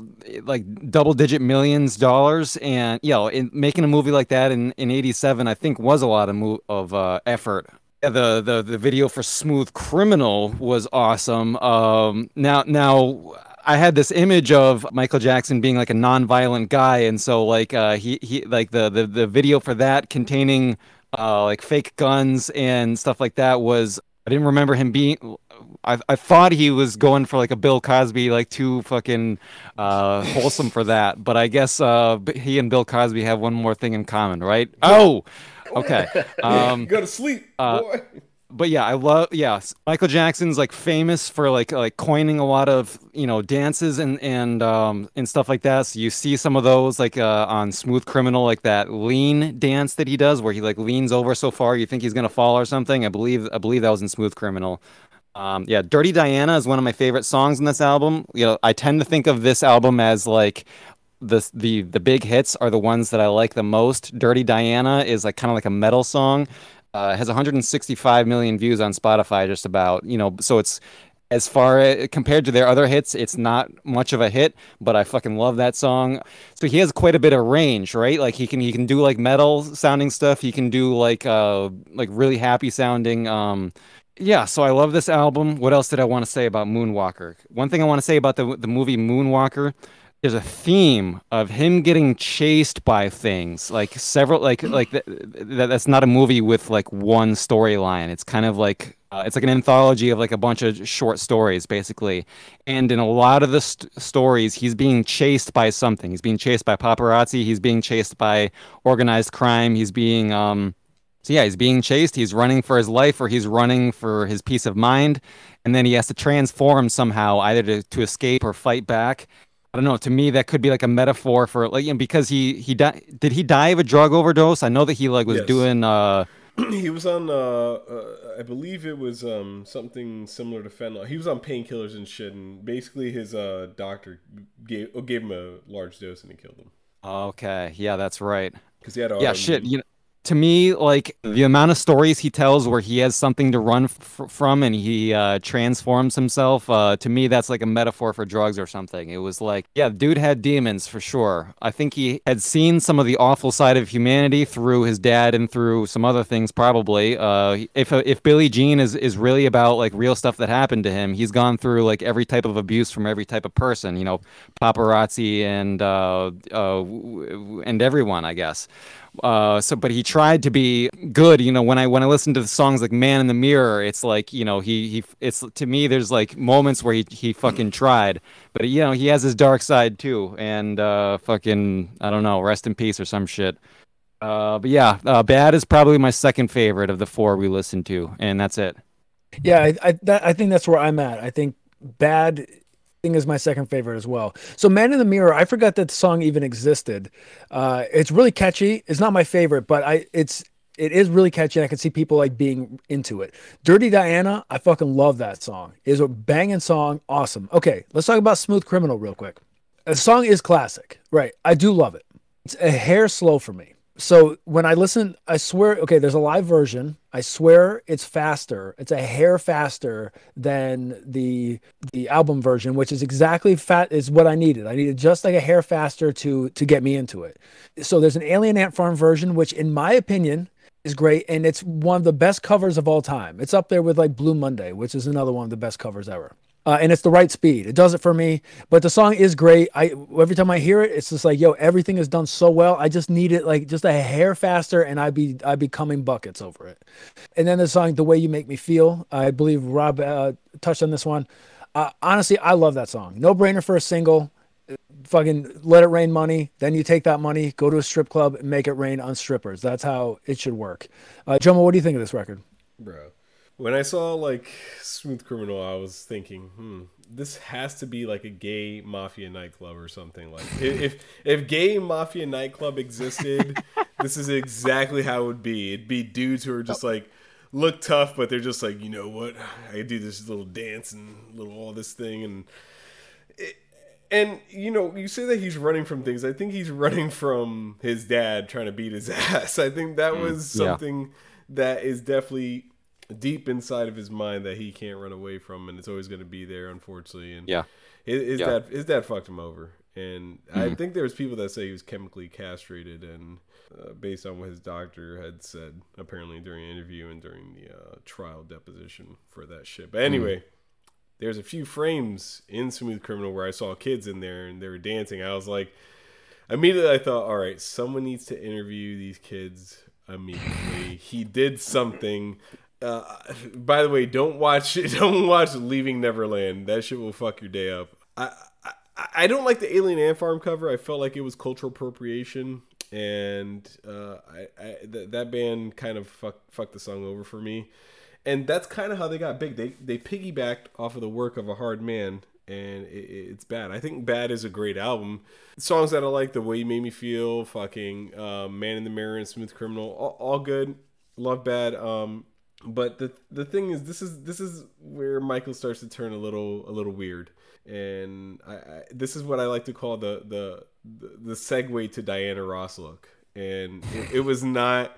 like double digit millions dollars, and you know, in making a movie like that in in '87, I think was a lot of mo- of uh, effort the the the video for Smooth Criminal was awesome. Um, now now I had this image of Michael Jackson being like a non-violent guy, and so like uh, he he like the the the video for that containing uh, like fake guns and stuff like that was I didn't remember him being. I, I thought he was going for like a Bill Cosby, like too fucking uh, wholesome for that. But I guess uh, he and Bill Cosby have one more thing in common, right? Oh, Okay. Um, Go to sleep, uh, boy. But yeah, I love. Yeah, Michael Jackson's like famous for like like coining a lot of you know dances and and um and stuff like that. So you see some of those like uh, on Smooth Criminal, like that lean dance that he does, where he like leans over so far you think he's gonna fall or something. I believe I believe that was in Smooth Criminal. Um, yeah, Dirty Diana is one of my favorite songs in this album. You know, I tend to think of this album as like the the the big hits are the ones that I like the most. Dirty Diana is like kind of like a metal song. Uh, has 165 million views on Spotify, just about. You know, so it's as far as, compared to their other hits, it's not much of a hit, but I fucking love that song. So he has quite a bit of range, right? Like he can he can do like metal sounding stuff. He can do like uh like really happy sounding um yeah, so I love this album. What else did I want to say about Moonwalker? One thing I want to say about the the movie Moonwalker there's a theme of him getting chased by things like several like like th- th- that's not a movie with like one storyline. It's kind of like uh, it's like an anthology of like a bunch of short stories basically. And in a lot of the st- stories he's being chased by something. He's being chased by paparazzi. He's being chased by organized crime. He's being um so yeah he's being chased. He's running for his life or he's running for his peace of mind. And then he has to transform somehow either to, to escape or fight back I don't know. To me, that could be like a metaphor for like, you know, because he he died. Did he die of a drug overdose? I know that he like was Yes. doing. uh he was on uh, uh I believe it was um something similar to fentanyl. He was on painkillers and shit and basically his uh doctor gave gave him a large dose and he killed him Okay, yeah, that's right. cuz he had Yeah, shit. You know, to me, like the amount of stories he tells where he has something to run f- from and he uh, transforms himself. Uh, to me, that's like a metaphor for drugs or something. It was like, yeah, dude had demons for sure. I think he had seen some of the awful side of humanity through his dad and through some other things, probably. Uh, if if Billie Jean is is really about like real stuff that happened to him, he's gone through like every type of abuse from every type of person. You know, paparazzi and uh, uh, and everyone, I guess. Uh, so, but he tried to be good. You know, when I when I listen to the songs like "Man in the Mirror," it's like you know he he it's to me there's like moments where he he fucking tried, but you know he has his dark side too, and uh, fucking I don't know, rest in peace or some shit. Uh, but yeah, uh, "Bad" is probably my second favorite of the four we listened to, and that's it. Yeah, I I, that, I think that's where I'm at. I think Bad Thing is my second favorite as well. So Man in the Mirror, I forgot that the song even existed. Uh, it's really catchy. It's not my favorite, but I it's it is really catchy. and I can see people like being into it. Dirty Diana, I fucking love that song. It is a banging song. Awesome. Okay, let's talk about Smooth Criminal real quick. The song is classic, right? I do love it. It's a hair slow for me. So when I listen, I swear, okay, there's a live version. I swear it's faster. It's a hair faster than the the album version, which is exactly fat is what I needed. I needed just like a hair faster to to get me into it. So there's an Alien Ant Farm version, which in my opinion is great, and it's one of the best covers of all time. It's up there with like Blue Monday, which is another one of the best covers ever. Uh, and it's the right speed. It does it for me. But the song is great. I every time I hear it, it's just like, yo, everything is done so well. I just need it like just a hair faster, and I'd be I'd be coming buckets over it. And then the song, "The Way You Make Me Feel," I believe Rob uh, touched on this one. Uh, honestly, I love that song. No brainer for a single. Fucking let it rain money. Then you take that money, go to a strip club, and make it rain on strippers. That's how it should work. Uh, Jomo, what do you think of this record? bro. When I saw like Smooth Criminal, I was thinking, hmm, this has to be like a gay mafia nightclub or something. Like if if, gay mafia nightclub existed, this is exactly how it would be. It'd be dudes who are just like look tough, but they're just like, you know what? I do this little dance and little all this thing and and you know, you say that he's running from things. I think he's running from his dad trying to beat his ass. I think that was yeah. something that is definitely deep inside of his mind that he can't run away from, and it's always going to be there, unfortunately. And Yeah. his, his Yeah. dad, his dad fucked him over, and I think there was people that say he was chemically castrated, and uh, based on what his doctor had said, apparently during an interview and during the uh, trial deposition for that shit. But anyway there's a few frames in Smooth Criminal where I saw kids in there and they were dancing. I was like, immediately I thought, all right, someone needs to interview these kids immediately. he did something. Uh, by the way, don't watch don't watch Leaving Neverland. That shit will fuck your day up. I, I I don't like the Alien Ant Farm cover. I felt like it was cultural appropriation, and uh, I, I th- that band kind of fuck, fucked the song over for me and that's kind of how they got big. They they piggybacked off of the work of a hard man, and it, it's bad. I think Bad is a great album. Songs that I like, The Way You Made Me Feel, fucking uh, Man in the Mirror, and Smooth Criminal, all, all good. Love Bad. Um, but the the thing is, this is this is where Michael starts to turn a little a little weird, and I, I this is what I like to call the the the, the segue to Diana Ross look, and it, it was not.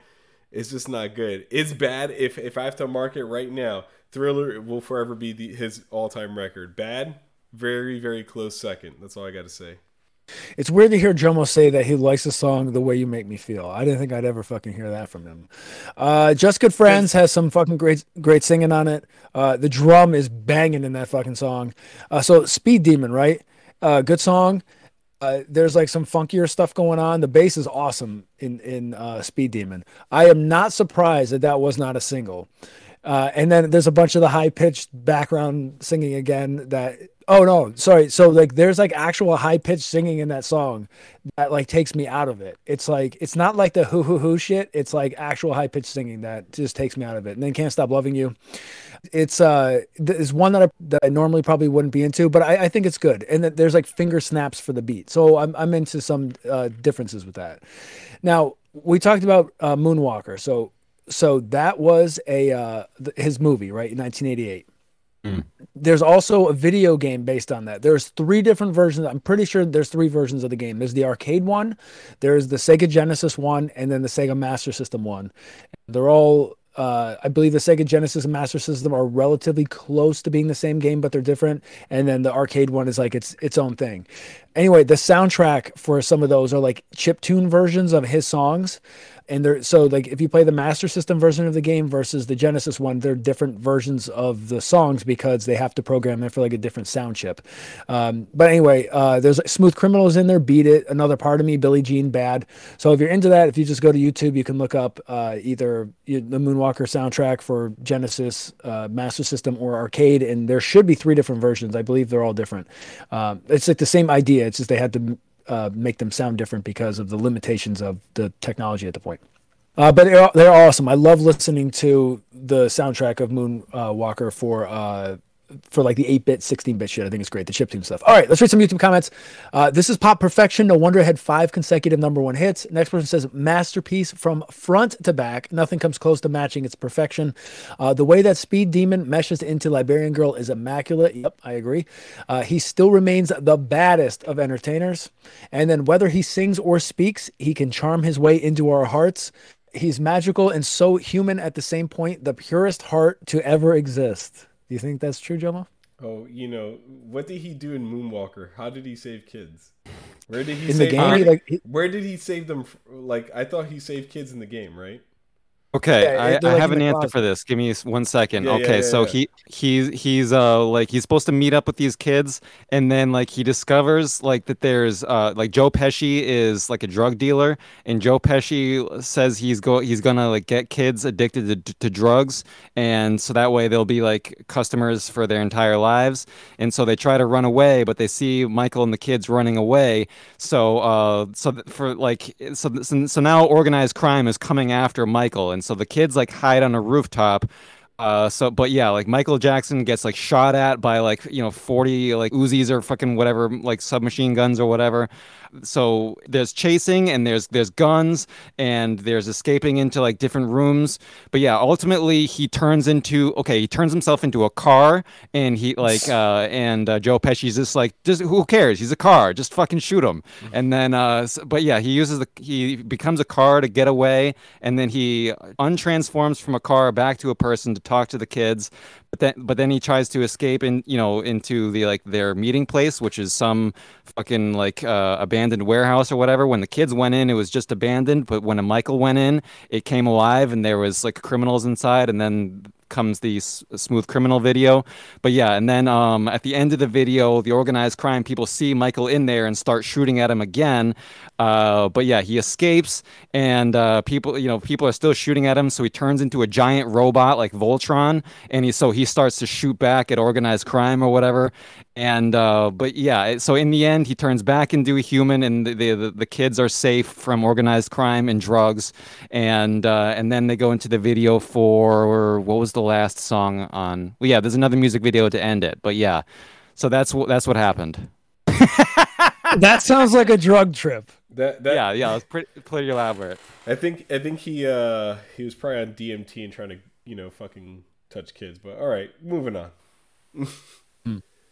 It's just not good. It's bad. If if I have to mark it right now, Thriller will forever be the, his all time record. Bad, very very close second. That's all I got to say. It's weird to hear Jomo say that he likes the song "The Way You Make Me Feel." I didn't think I'd ever fucking hear that from him. Uh, Just Good Friends has some fucking great, great singing on it. Uh, the drum is banging in that fucking song. Uh, so Speed Demon, right? Uh, good song. Uh, there's like some funkier stuff going on. The bass is awesome in in uh, Speed Demon. I am not surprised that that was not a single. Uh, and then there's a bunch of the high pitched background singing again. That oh no, sorry. So like there's like actual high pitched singing in that song that like takes me out of it. It's like it's not like the hoo hoo hoo shit. It's like actual high pitched singing that just takes me out of it. And then can't stop loving you. It's uh it's one that I that I normally probably wouldn't be into, but I, I think it's good. And that there's like finger snaps for the beat, so I'm I'm into some uh, differences with that. Now we talked about uh, Moonwalker, so so that was a uh, th- his movie, right, in 1988. There's also a video game based on that. There's three different versions. I'm pretty sure there's three versions of the game. There's the arcade one, there's the Sega Genesis one, and then the Sega Master System one. They're all uh, I believe the Sega Genesis and Master System are relatively close to being the same game, but they're different. And then the arcade one is like its its own thing. Anyway, the soundtrack for some of those are like chip tune versions of his songs. And they're so like if you play the master system version of the game versus the genesis one they're different versions of the songs because they have to program them for like a different sound chip. Um, but anyway uh, there's smooth criminals in there beat it another part of me billie jean bad. So if you're into that if you just go to youtube you can look up uh, either the moonwalker soundtrack for genesis uh, master system or arcade and there should be three different versions. I believe they're all different. Um, it's like the same idea it's just they had to uh, make them sound different because of the limitations of the technology at the point. Uh, but they're, they're awesome. I love listening to the soundtrack of Moonwalker uh, for like the 8-bit, 16-bit shit. I think it's great. The chiptune stuff. All right, let's read some YouTube comments. Uh, this is Pop Perfection. No wonder it had five consecutive number one hits. Next person says masterpiece from front to back. Nothing comes close to matching its perfection. Uh, the way that Speed Demon meshes into Liberian Girl is immaculate. Yep, I agree. Uh, he still remains the baddest of entertainers. And then whether he sings or speaks, he can charm his way into our hearts. He's magical and so human at the same point, the purest heart to ever exist. Do you think that's true, Jomo? Oh, you know, what did he do in Moonwalker? How did he save kids? Where did he In the game, he, like, he- Where did he save them? Like I thought he saved kids in the game, right? Okay, Yeah, I, they're, I have an answer closet. for this. Give me one second. Yeah, okay, yeah, so yeah. he he's he's uh like he's supposed to meet up with these kids, and then like he discovers like that there's uh like Joe Pesci is like a drug dealer, and Joe Pesci says he's go he's gonna like get kids addicted to, to drugs, and so that way they'll be like customers for their entire lives, and so they try to run away, but they see Michael and the kids running away, so uh so for like so so, so now organized crime is coming after Michael, and so the kids like hide on a rooftop. Uh, so but yeah, like Michael Jackson gets like shot at by like you know forty like Uzis or fucking whatever like submachine guns or whatever. So there's chasing and there's there's guns and there's escaping into like different rooms. But yeah, ultimately he turns into okay, he turns himself into a car and he like uh and uh, Joe Pesci's just like just who cares? He's a car, just fucking shoot him. And then uh s- but yeah, he uses the he becomes a car to get away and then he untransforms from a car back to a person to talk to the kids. But then but then he tries to escape in you know into the like their meeting place, which is some fucking like uh, abandoned warehouse or whatever. When the kids went in, it was just abandoned, but when a Michael went in, it came alive and there was like criminals inside, and then comes the s- smooth criminal video. But yeah, and then um, at the end of the video, the organized crime people see Michael in there and start shooting at him again. Uh, but yeah, he escapes, and uh, people, you know, people are still shooting at him. So he turns into a giant robot like Voltron, and he so he starts to shoot back at organized crime or whatever. And uh, but yeah, so in the end, he turns back into a human, and the the, the kids are safe from organized crime and drugs. And uh, and then they go into the video for what was the last song on? Well, yeah, there's another music video to end it. But yeah, so that's what that's what happened. that sounds like a drug trip. That that yeah, yeah, it's pretty pretty elaborate. I think I think he uh he was probably on DMT and trying to you know fucking touch kids. But all right, moving on.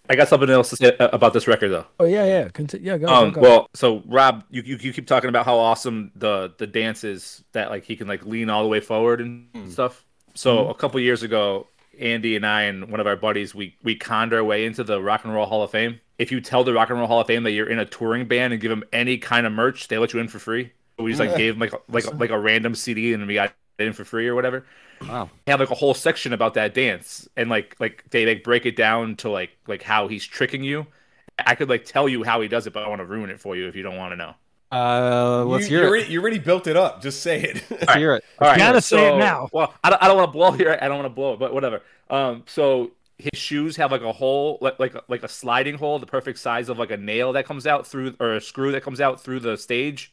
I got something else to say uh, about this record though. Oh yeah, yeah, Conti- yeah. Go, Um, go, go. well, so Rob, you, you you keep talking about how awesome the the dance is that like he can like lean all the way forward and stuff. So a couple years ago, Andy and I and one of our buddies we we conned our way into the Rock and Roll Hall of Fame. If you tell the Rock and Roll Hall of Fame that you're in a touring band and give them any kind of merch, they let you in for free. We just like gave them like like like a random CD and we got it in for free or whatever. Wow. They have like a whole section about that dance and like like they like break it down to like like how he's tricking you I could like tell you how he does it, but I want to ruin it for you if you don't want to know. Uh, let's you, hear you it. already, you already built it up. Just say it. Let's hear it. All right, gotta say it now. Well, I don't, I don't want to blow here. I don't want to blow it, but whatever. Um, so his shoes have like a hole, like like a, like a sliding hole, the perfect size of like a nail that comes out through, or a screw that comes out through the stage.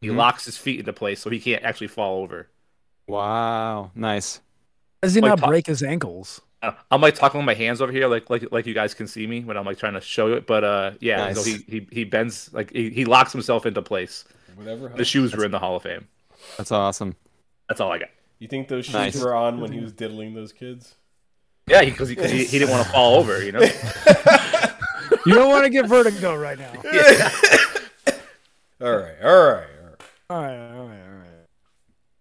He Mhm. locks his feet into place so he can't actually fall over. Wow, nice. Does he Like not pop- break his ankles? I'm like talking with my hands over here, like like like you guys can see me when I'm like trying to show it. But uh, yeah, so he, he he bends like he, he locks himself into place. Whatever. The shoes were in the Hall of Fame. That's awesome. That's all I got. You think those shoes Nice. were on when he was diddling those kids? Yeah, because he, 'cause he, he didn't want to fall over, you know. You don't want to get vertigo right now. All right. All right. All right. All right, all right, all right.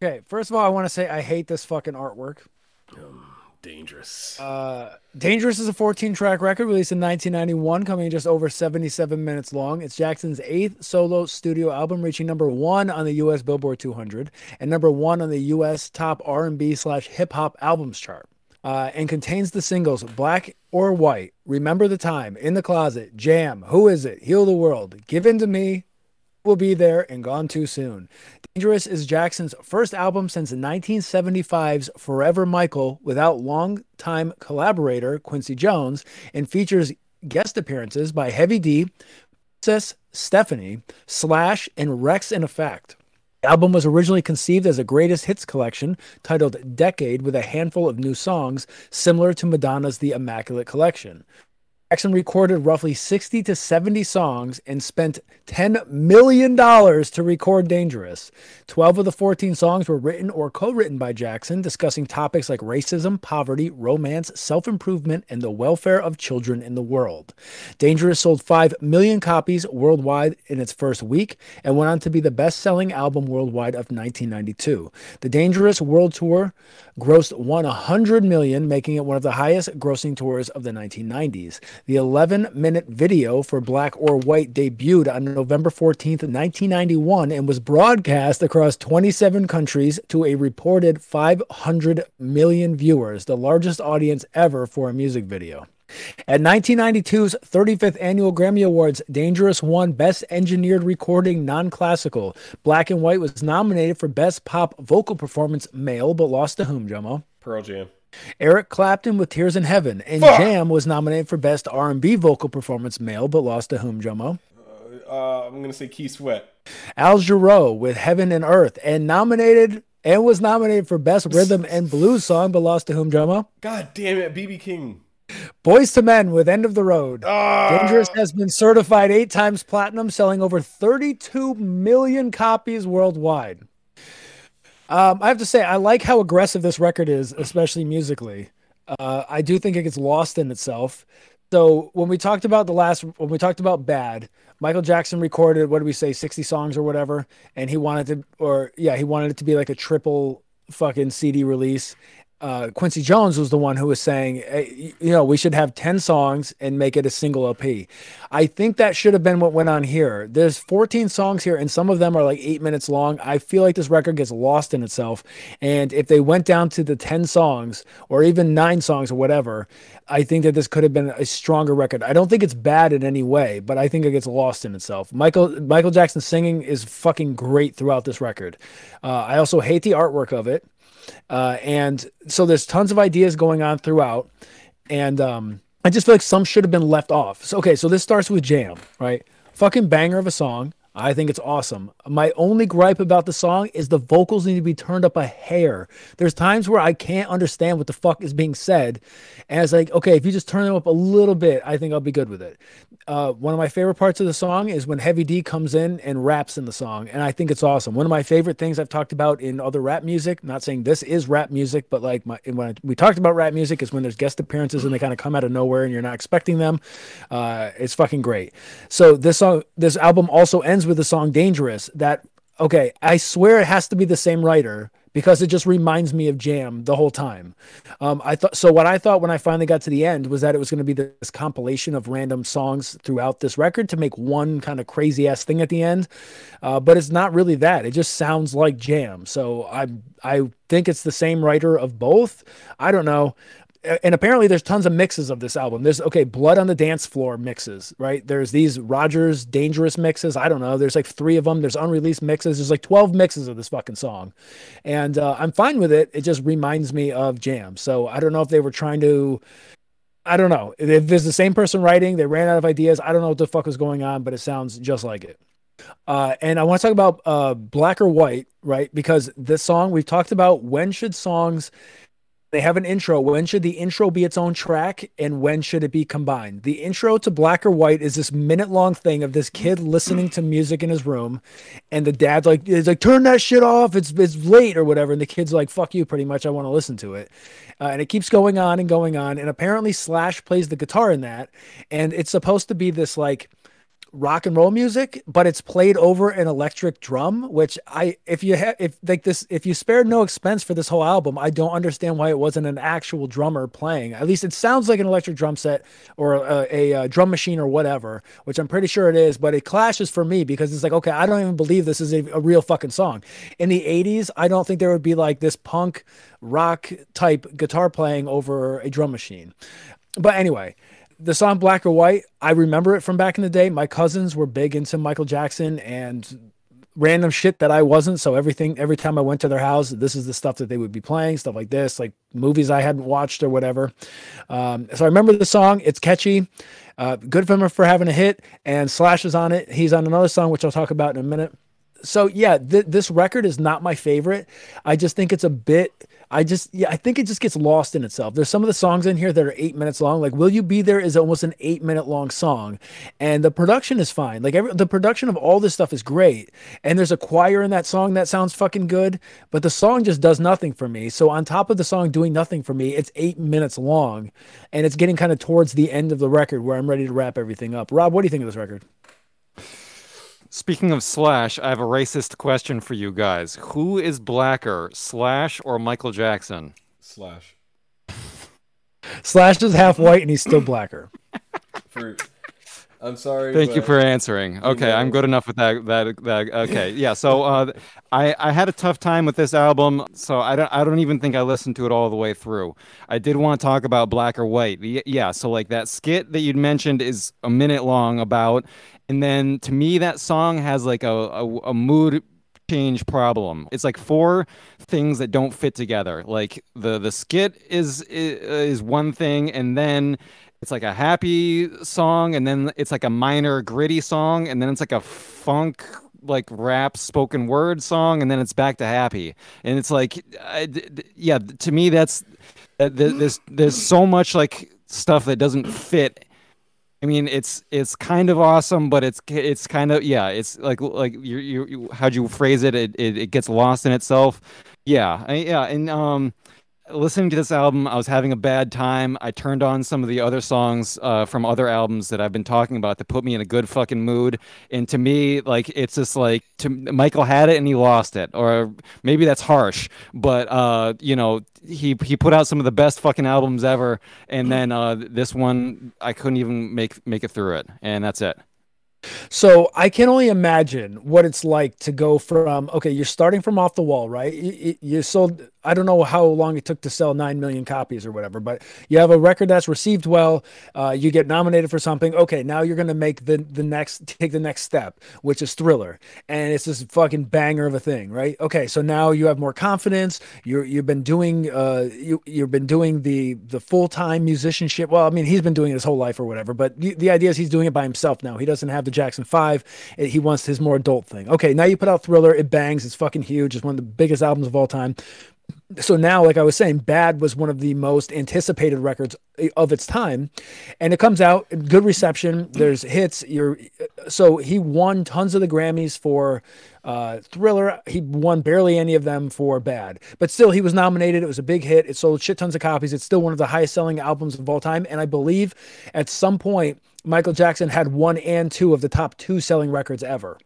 Okay, first of all, I want to say I hate this fucking artwork. Dangerous. Uh, Dangerous is a 14 track record released in 1991, coming in just over 77 minutes long. It's Jackson's eighth solo studio album, reaching number one on the U.S. Billboard 200 and number one on the U.S. top R&B slash hip hop albums chart. Uh, and contains the singles Black or White, Remember the Time, In the Closet, Jam, Who Is It, Heal the World, Give In to Me, Will Be There, and Gone Too Soon. Dangerous is Jackson's first album since 1975's Forever Michael without longtime collaborator Quincy Jones and features guest appearances by Heavy D, Princess Stephanie, Slash, and Wreckx-n-Effect. The album was originally conceived as a greatest hits collection titled Decade with a handful of new songs similar to Madonna's The Immaculate Collection. Jackson recorded roughly 60 to 70 songs and spent $10 million to record Dangerous. 12 of the 14 songs were written or co written by Jackson, discussing topics like racism, poverty, romance, self improvement, and the welfare of children in the world. Dangerous sold 5 million copies worldwide in its first week and went on to be the best selling album worldwide of 1992. The Dangerous World Tour grossed 100 million, making it one of the highest grossing tours of the 1990s. The 11 minute video for Black or White debuted on November 14th, 1991, and was broadcast across 27 countries to a reported 500 million viewers, the largest audience ever for a music video. At 1992's 35th Annual Grammy Awards, Dangerous won Best Engineered Recording Non Classical. Black and White was nominated for Best Pop Vocal Performance Male, but lost to whom, Jomo? Pearl Jam. Eric Clapton with Tears in Heaven, and Fuck. Jam was nominated for Best R&B Vocal Performance Male, but lost to whom, Jomo? Uh, I'm gonna say Keith Sweat. Al Jarreau with Heaven and Earth, and nominated and was nominated for Best Rhythm and Blues Song, but lost to whom, Jomo? God damn it, BB King. Boyz II Men with End of the Road. Ah, Dangerous has been certified eight times platinum, selling over 32 million copies worldwide. Um, I have to say, I like how aggressive this record is, especially musically. Uh, I do think it gets lost in itself. So when we talked about the last, when we talked about Bad, Michael Jackson recorded what did we say, 60 songs or whatever, and he wanted to, or yeah, he wanted it to be like a triple fucking CD release. Uh, Quincy Jones was the one who was saying, hey, you know, we should have 10 songs and make it a single LP. I think that should have been what went on here. There's 14 songs here, and some of them are like eight minutes long. I feel like this record gets lost in itself. And if they went down to the 10 songs or even nine songs or whatever, I think that this could have been a stronger record. I don't think it's bad in any way, but I think it gets lost in itself. Michael Michael Jackson singing is fucking great throughout this record. Uh, I also hate the artwork of it. Uh, and so there's tons of ideas going on throughout. And um, I just feel like some should have been left off. So, okay, so this starts with Jam, right? Fucking banger of a song. I think it's awesome. My only gripe about the song is the vocals need to be turned up a hair. There's times where I can't understand what the fuck is being said. And it's like, okay, if you just turn them up a little bit, I think I'll be good with it. Uh, one of my favorite parts of the song is when Heavy D comes in and raps in the song. And I think it's awesome. One of my favorite things I've talked about in other rap music, not saying this is rap music, but like my, when we talked about rap music is when there's guest appearances and they kind of come out of nowhere and you're not expecting them. Uh, it's fucking great. So this song, this album also ends with the song Dangerous that, okay, I swear it has to be the same writer because it just reminds me of Jam the whole time. Um, I thought so. What I thought when I finally got to the end was that it was going to be this compilation of random songs throughout this record to make one kind of crazy ass thing at the end, uh, but it's not really that. It just sounds like Jam. So I I think it's the same writer of both. I don't know. And apparently there's tons of mixes of this album. There's okay, Blood on the Dance Floor mixes, right? There's these Rogers Dangerous mixes. I don't know. There's like three of them. There's unreleased mixes. There's like 12 mixes of this fucking song, and uh, I'm fine with it. It just reminds me of Jam. So I don't know if they were trying to. I don't know if there's the same person writing. They ran out of ideas. I don't know what the fuck was going on, but it sounds just like it. Uh, and I want to talk about uh, Black or White, right? Because this song we've talked about when should songs they have an intro. When should the intro be its own track and when should it be combined? The intro to Black or White is this minute long thing of this kid listening to music in his room and the dad's like is like turn that shit off. It's it's late or whatever and the kid's like fuck you pretty much I want to listen to it. Uh, and it keeps going on and going on and apparently Slash plays the guitar in that and it's supposed to be this like rock and roll music, but it's played over an electric drum, which I if you have if like this if you spared no expense for this whole album, I don't understand why it wasn't an actual drummer playing. At least it sounds like an electric drum set or a, a, a drum machine or whatever, which I'm pretty sure it is, but it clashes for me because it's like okay, I don't even believe this is a, a real fucking song. In the 80s, I don't think there would be like this punk rock type guitar playing over a drum machine. But anyway, the song Black or White, I remember it from back in the day. My cousins were big into Michael Jackson and random shit that I wasn't. So everything, every time I went to their house, this is the stuff that they would be playing, stuff like this, like movies I hadn't watched or whatever. Um, so I remember the song. It's catchy. Uh, good for him for having a hit. And Slash is on it. He's on another song, which I'll talk about in a minute. So yeah, th- this record is not my favorite. I just think it's a bit I just yeah, I think it just gets lost in itself. There's some of the songs in here that are eight minutes long. Like "Will You Be There" is almost an eight minute long song, and the production is fine. Like every, the production of all this stuff is great, and there's a choir in that song that sounds fucking good. But the song just does nothing for me. So on top of the song doing nothing for me, it's eight minutes long, and it's getting kind of towards the end of the record where I'm ready to wrap everything up. Rob, what do you think of this record? Speaking of Slash, I have a racist question for you guys. Who is blacker, Slash or Michael Jackson? Slash. Slash is half white and he's still blacker. For, I'm sorry. Thank you for answering. Okay, I'm good enough with that. That, that okay, yeah. So uh, I I had a tough time with this album, so I don't I don't even think I listened to it all the way through. I did want to talk about Black or White. Yeah, so like that skit that you'd mentioned is a minute long about, and then to me that song has like a a, a mood change problem. It's like four things that don't fit together. Like the the skit is is, one thing, and then it's like a happy song, and then it's like a minor gritty song, and then it's like a funk like rap spoken word song, and then it's back to happy. And it's like, yeah, to me that's uh, th- there's there's so much like stuff that doesn't fit I mean, it's it's kind of awesome, but it's it's kind of yeah. It's like like you you, you how'd you phrase it? It, it? it gets lost in itself. Yeah, I- yeah. And um, listening to this album, I was having a bad time. I turned on some of the other songs uh, from other albums that I've been talking about to put me in a good fucking mood. And to me, like it's just like to Michael had it and he lost it, or maybe that's harsh, but uh, you know, he he put out some of the best fucking albums ever, and then uh, this one I couldn't even make make it through it, and that's it. So I can only imagine what it's like to go from okay, you're starting from off the wall, right? You- you sold. I don't know how long it took to sell nine million copies or whatever, but you have a record that's received well. Uh, you get nominated for something. Okay, now you're gonna make the the next take the next step, which is Thriller, and it's this fucking banger of a thing, right? Okay, so now you have more confidence. You're you've been doing uh you you've been doing the the full time musicianship. Well, I mean he's been doing it his whole life or whatever, but the, the idea is he's doing it by himself now. He doesn't have the Jackson Five. Eh, He wants his more adult thing. Okay, now you put out Thriller. It bangs. It's fucking huge. It's one of the biggest albums of all time so now like i was saying bad was one of the most anticipated records of its time. And it comes out good reception there's hits you're so he won tons of the grammys for uh, thriller. He won barely any of them for bad. But still he was nominated it was a big hit it sold shit tons of copies it's still one of the highest selling albums of all time. And i believe at some point michael jackson had one and two of the top two selling records ever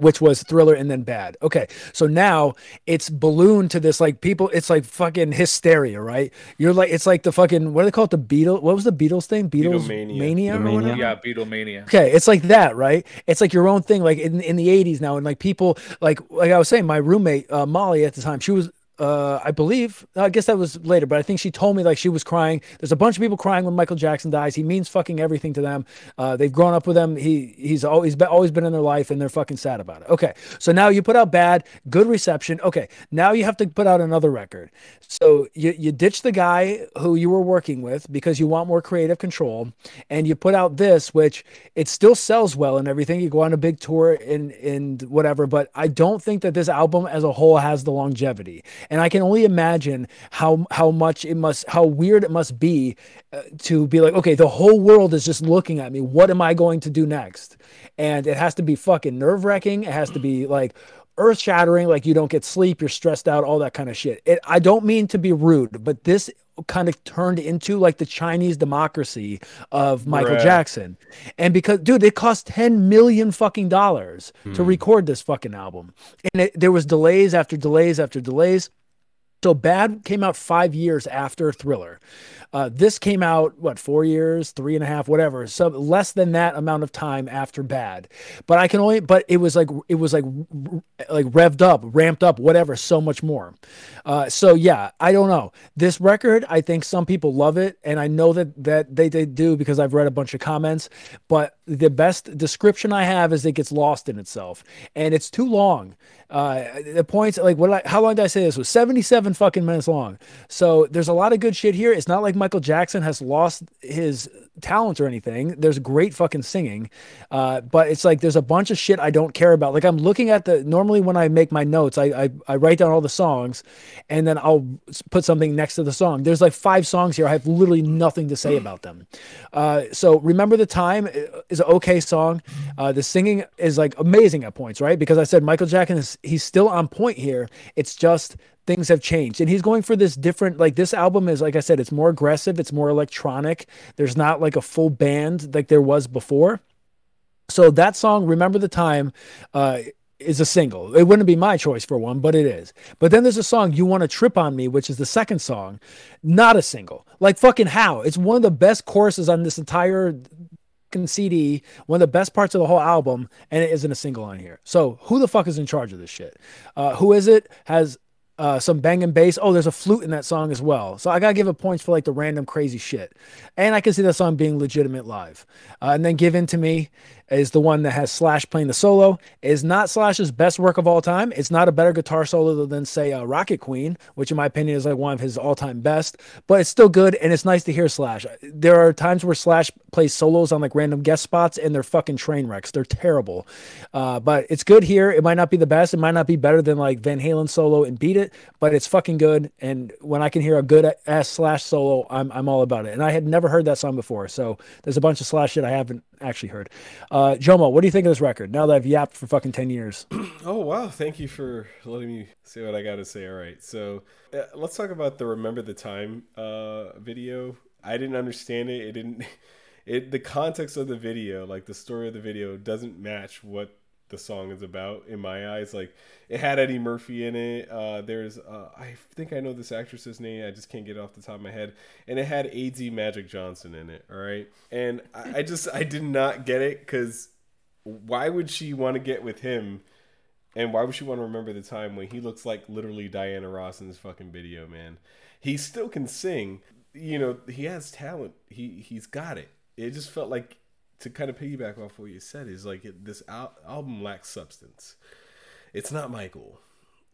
which was thriller and then bad. Okay. So now it's ballooned to this like people, it's like fucking hysteria, right? You're like, it's like the fucking, what do they call it? The Beatles. What was the Beatles thing? Beatles Beatlemania. mania. or Beatlemania. whatever? Yeah, Beatlemania. Okay, it's like that, right? It's like your own thing, like in, in the '80s now, and like people, like like I was saying, my roommate uh, Molly at the time, she was uh, I believe. I guess that was later, but I think she told me like she was crying. There's a bunch of people crying when Michael Jackson dies. He means fucking everything to them. Uh, they've grown up with him. He he's always been always been in their life, and they're fucking sad about it. Okay, so now you put out bad, good reception. Okay, now you have to put out another record. So you you ditch the guy who you were working with because you want more creative control, and you put out this, which it still sells well and everything. You go on a big tour and and whatever, but I don't think that this album as a whole has the longevity and I can only imagine how how much it must how weird it must be uh, to be like okay the whole world is just looking at me what am I going to do next and it has to be fucking nerve wracking it has to be like earth shattering like you don't get sleep you're stressed out all that kind of shit it, I don't mean to be rude but this kind of turned into like the Chinese democracy of Michael Right. Jackson. And because dude, it cost 10 million fucking dollars Hmm. to record this fucking album. And it, there was delays after delays after delays. So Bad came out five years after Thriller. Uh, this came out what four years, three and a half, whatever. So less than that amount of time after Bad. But I can only, but it was like it was like like revved up, ramped up, whatever, so much more. Uh, so yeah, I don't know. This record, I think some people love it, and I know that that they, they do because I've read a bunch of comments. But the best description I have is it gets lost in itself, and it's too long. Uh, the points like what? I, how long did I say this was? Seventy-seven fucking minutes long. So there's a lot of good shit here. It's not like Michael Jackson has lost his talent or anything. There's great fucking singing, uh, but it's like there's a bunch of shit I don't care about. Like I'm looking at the normally when I make my notes, I I, I write down all the songs, and then I'll put something next to the song. There's like five songs here. I have literally nothing to say about them. Uh, so remember the time uh, is an okay song. Uh, the singing is like amazing at points, right? Because I said Michael Jackson is he's still on point here. It's just things have changed. And he's going for this different like this album is like i said it's more aggressive. It's more electronic. There's not like a full band like there was before. So that song remember the time uh is a single. It wouldn't be my choice for one but it is. But then there's a song you want to trip on me which is the second song. Not a single. Like fucking how? It's one of the best choruses on this entire CD, one of the best parts of the whole album, and it isn't a single on here. So who the fuck is in charge of this shit? Uh, who is it? Has uh, some banging bass. Oh, there's a flute in that song as well. So I gotta give it points for like the random crazy shit. And I can see that song being legitimate live. Uh, and then Give In to Me is the one that has Slash playing the solo. Is not Slash's best work of all time. It's not a better guitar solo than say uh, Rocket Queen, which in my opinion is like one of his all-time best. But it's still good, and it's nice to hear Slash. There are times where Slash plays solos on like random guest spots, and they're fucking train wrecks. They're terrible. Uh, but it's good here. It might not be the best. It might not be better than like Van Halen solo and Beat It, but it's fucking good. And when I can hear a good ass Slash solo, I'm I'm all about it. And I had never heard that song before, so there's a bunch of Slash shit I haven't actually heard. Uh, Jomo, what do you think of this record? Now that I've yapped for fucking ten years. Oh wow! Thank you for letting me say what I got to say. All right, so uh, let's talk about the "Remember the Time" uh, video. I didn't understand it. It didn't. It the context of the video, like the story of the video, doesn't match what the song is about in my eyes. Like it had Eddie Murphy in it. Uh, there's uh, I think I know this actress's name. I just can't get it off the top of my head. And it had AZ Magic Johnson in it. All right, and I, I just I did not get it because why would she want to get with him? And why would she want to remember the time when he looks like literally Diana Ross in this fucking video, man? He still can sing. You know, he has talent. He he's got it. It just felt like to kind of piggyback off what you said is like it, this al- album lacks substance. It's not Michael.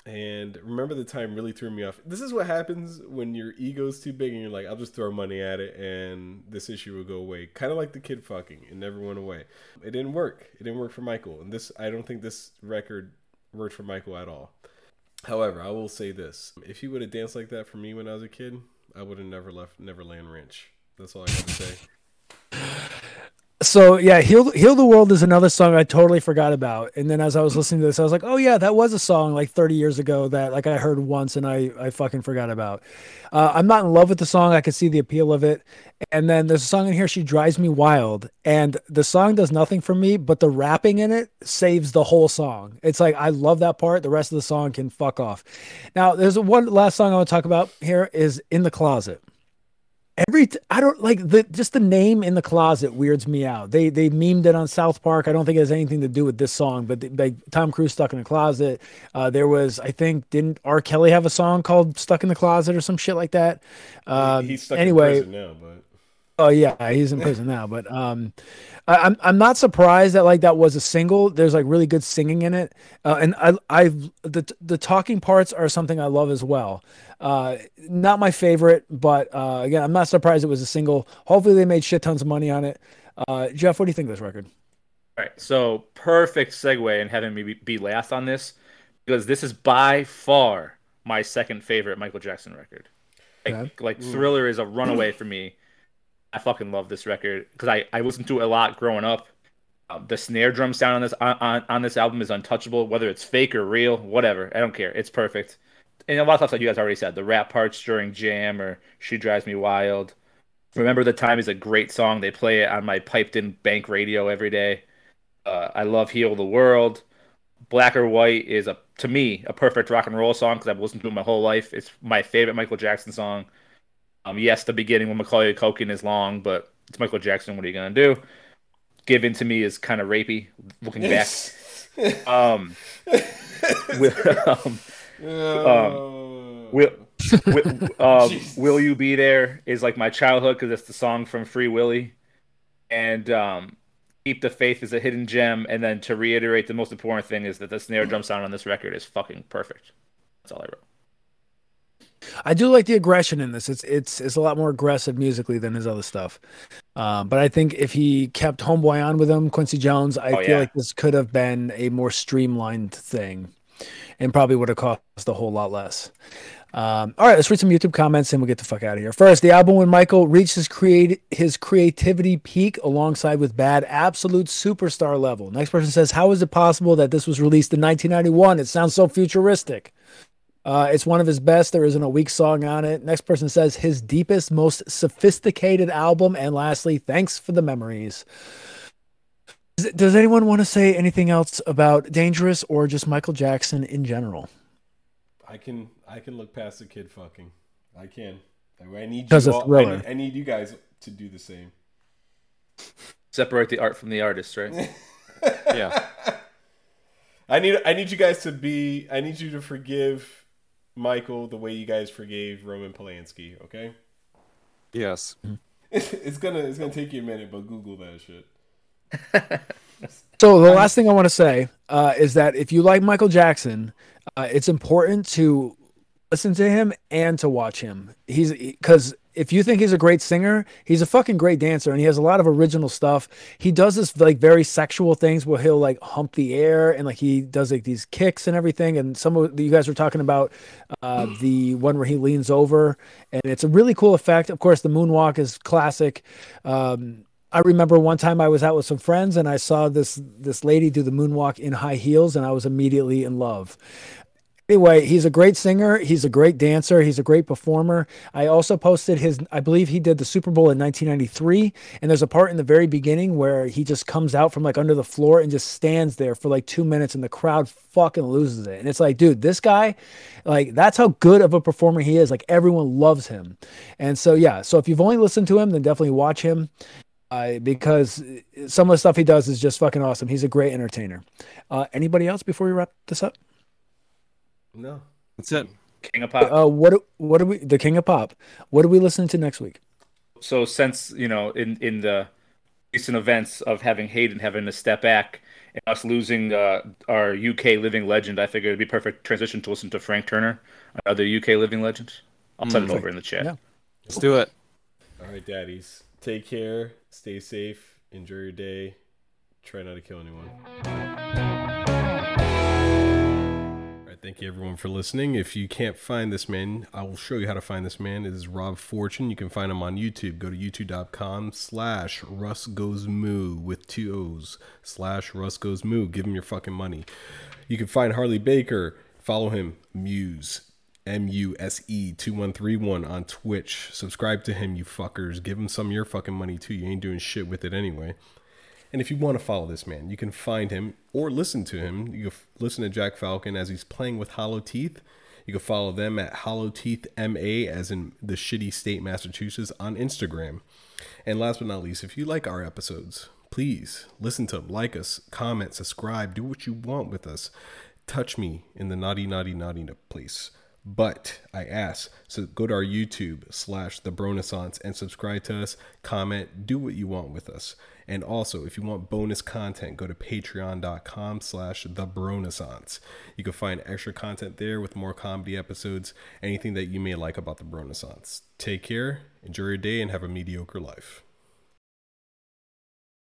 And remember the time really threw me off. This is what happens when your ego's too big and you're like, I'll just throw money at it and this issue will go away. Kind of like the kid fucking. It never went away. It didn't work. It didn't work for Michael. And this, I don't think this record worked for Michael at all. However, I will say this: if he would have danced like that for me when I was a kid, I would have never left Neverland Ranch. That's all I got to say. So yeah, heal heal the world is another song I totally forgot about. And then as I was listening to this, I was like, oh yeah, that was a song like 30 years ago that like I heard once and I I fucking forgot about. Uh, I'm not in love with the song. I can see the appeal of it. And then there's a song in here, "She Drives Me Wild," and the song does nothing for me, but the rapping in it saves the whole song. It's like I love that part. The rest of the song can fuck off. Now, there's one last song I want to talk about here is "In the Closet." Every t- I don't like the just the name in the closet weirds me out. They they memed it on South Park. I don't think it has anything to do with this song, but the, like Tom Cruise stuck in the closet. Uh, there was I think didn't R Kelly have a song called "Stuck in the Closet" or some shit like that. Um, He's stuck anyway, in prison now, but Oh yeah, he's in prison now. But um, I, I'm I'm not surprised that like that was a single. There's like really good singing in it, uh, and I I've the the talking parts are something I love as well. Uh, not my favorite, but uh, again, I'm not surprised it was a single. Hopefully, they made shit tons of money on it. Uh, Jeff, what do you think of this record? All right, so perfect segue in having me be- be last on this because this is by far my second favorite Michael Jackson record. Like, Okay. like Thriller is a runaway for me. I fucking love this record because I, I listened to it a lot growing up. Um, the snare drum sound on this on, on, this album is untouchable, whether it's fake or real, whatever. I don't care. It's perfect. And a lot of stuff that you guys already said. The rap parts during Jam or She Drives Me Wild. Remember the Time is a great song. They play it on my piped in bank radio every day. Uh, I love Heal the World. Black or White is a to me a perfect rock and roll song because I've listened to it my whole life. It's my favorite Michael Jackson song. Um, yes, the beginning when Macaulay Culkin is long, but it's Michael Jackson. What are you gonna do? Give In to Me is kind of rapey. Looking back, um, with, um, um, will, will, uh, will you be there is like my childhood because it's the song from Free Willy, and um, keep the faith is a hidden gem. And then to reiterate, the most important thing is that the snare drum sound on this record is fucking perfect. That's all I wrote. I do like the aggression in this. It's it's it's a lot more aggressive musically than his other stuff. Um, but I think if he kept Homeboy on with him, Quincy Jones, I Oh, feel yeah. like this could have been a more streamlined thing, and probably would have cost a whole lot less. Um, all right, let's read some YouTube comments and we'll get the fuck out of here. First, the album when Michael reached his create his creativity peak alongside with Bad, absolute superstar level. Next person says, "How is it possible that this was released in 1991? It sounds so futuristic." Uh, it's one of his best. There isn't a weak song on it. Next person says his deepest, most sophisticated album. And lastly, thanks for the memories. Does, does anyone want to say anything else about Dangerous or just Michael Jackson in general? I can I can look past the kid fucking. I can. I need you all, I need, I need you guys to do the same. Separate the art from the artist, right? Yeah. I need I need you guys to be I need you to forgive Michael the way you guys forgave Roman Polanski, okay? Yes. It's gonna it's gonna take you a minute, but Google that shit. So the last thing I want to say uh, is that if you like Michael Jackson, uh, it's important to listen to him and to watch him. He's because if you think he's a great singer, he's a fucking great dancer, and he has a lot of original stuff. He does this like very sexual things where he'll like hump the air and like he does like these kicks and everything. And some of you guys were talking about uh, the one where he leans over, and it's a really cool effect. Of course, the moonwalk is classic. Um, I remember one time I was out with some friends and I saw this this lady do the moonwalk in high heels and I was immediately in love. Anyway, he's a great singer, he's a great dancer, he's a great performer. I also posted his I believe he did the Super Bowl in 1993 and there's a part in the very beginning where he just comes out from like under the floor and just stands there for like 2 minutes and the crowd fucking loses it. And it's like, dude, this guy like that's how good of a performer he is. Like everyone loves him. And so yeah, so if you've only listened to him, then definitely watch him uh, because some of the stuff he does is just fucking awesome. He's a great entertainer. Uh, anybody else before we wrap this up? No. That's it. King of Pop. Uh, what do- what do we? The King of Pop. What are we listening to next week? so since you know in in the recent events of having Hayden having to step back and us losing uh, our UK living legend, I figured it'd be perfect transition to listen to Frank Turner, another UK living legend. I'll send it over in the chat. Yeah. Let's do it. All right, daddies. Take care. Stay safe. Enjoy your day. Try not to kill anyone. Right, thank you everyone for listening. If you can't find this man, I will show you how to find this man. It is Rob Fortune. You can find him on YouTube. Go to youtube.com slash Russ Goes Moo with two O's slash Russ Goes Moo. Give him your fucking money. You can find Harley Baker. Follow him, Muse. M U S E 2131 on Twitch. Subscribe to him, you fuckers. Give him some of your fucking money too. You ain't doing shit with it anyway. And if you want to follow this man, you can find him or listen to him. You can listen to Jack Falcon as he's playing with hollow teeth. You can follow them at Hollow Teeth MA, as in the shitty state Massachusetts, on Instagram. And last but not least, if you like our episodes, please listen to them, like us, comment, subscribe, do what you want with us. Touch me in the naughty, naughty, naughty place. But I ask, so go to our YouTube slash the Bronaissance and subscribe to us, comment, do what you want with us. And also, if you want bonus content, go to patreon.com slash the Bronaissance. You can find extra content there with more comedy episodes, anything that you may like about the Bronaissance. Take care, enjoy your day, and have a mediocre life.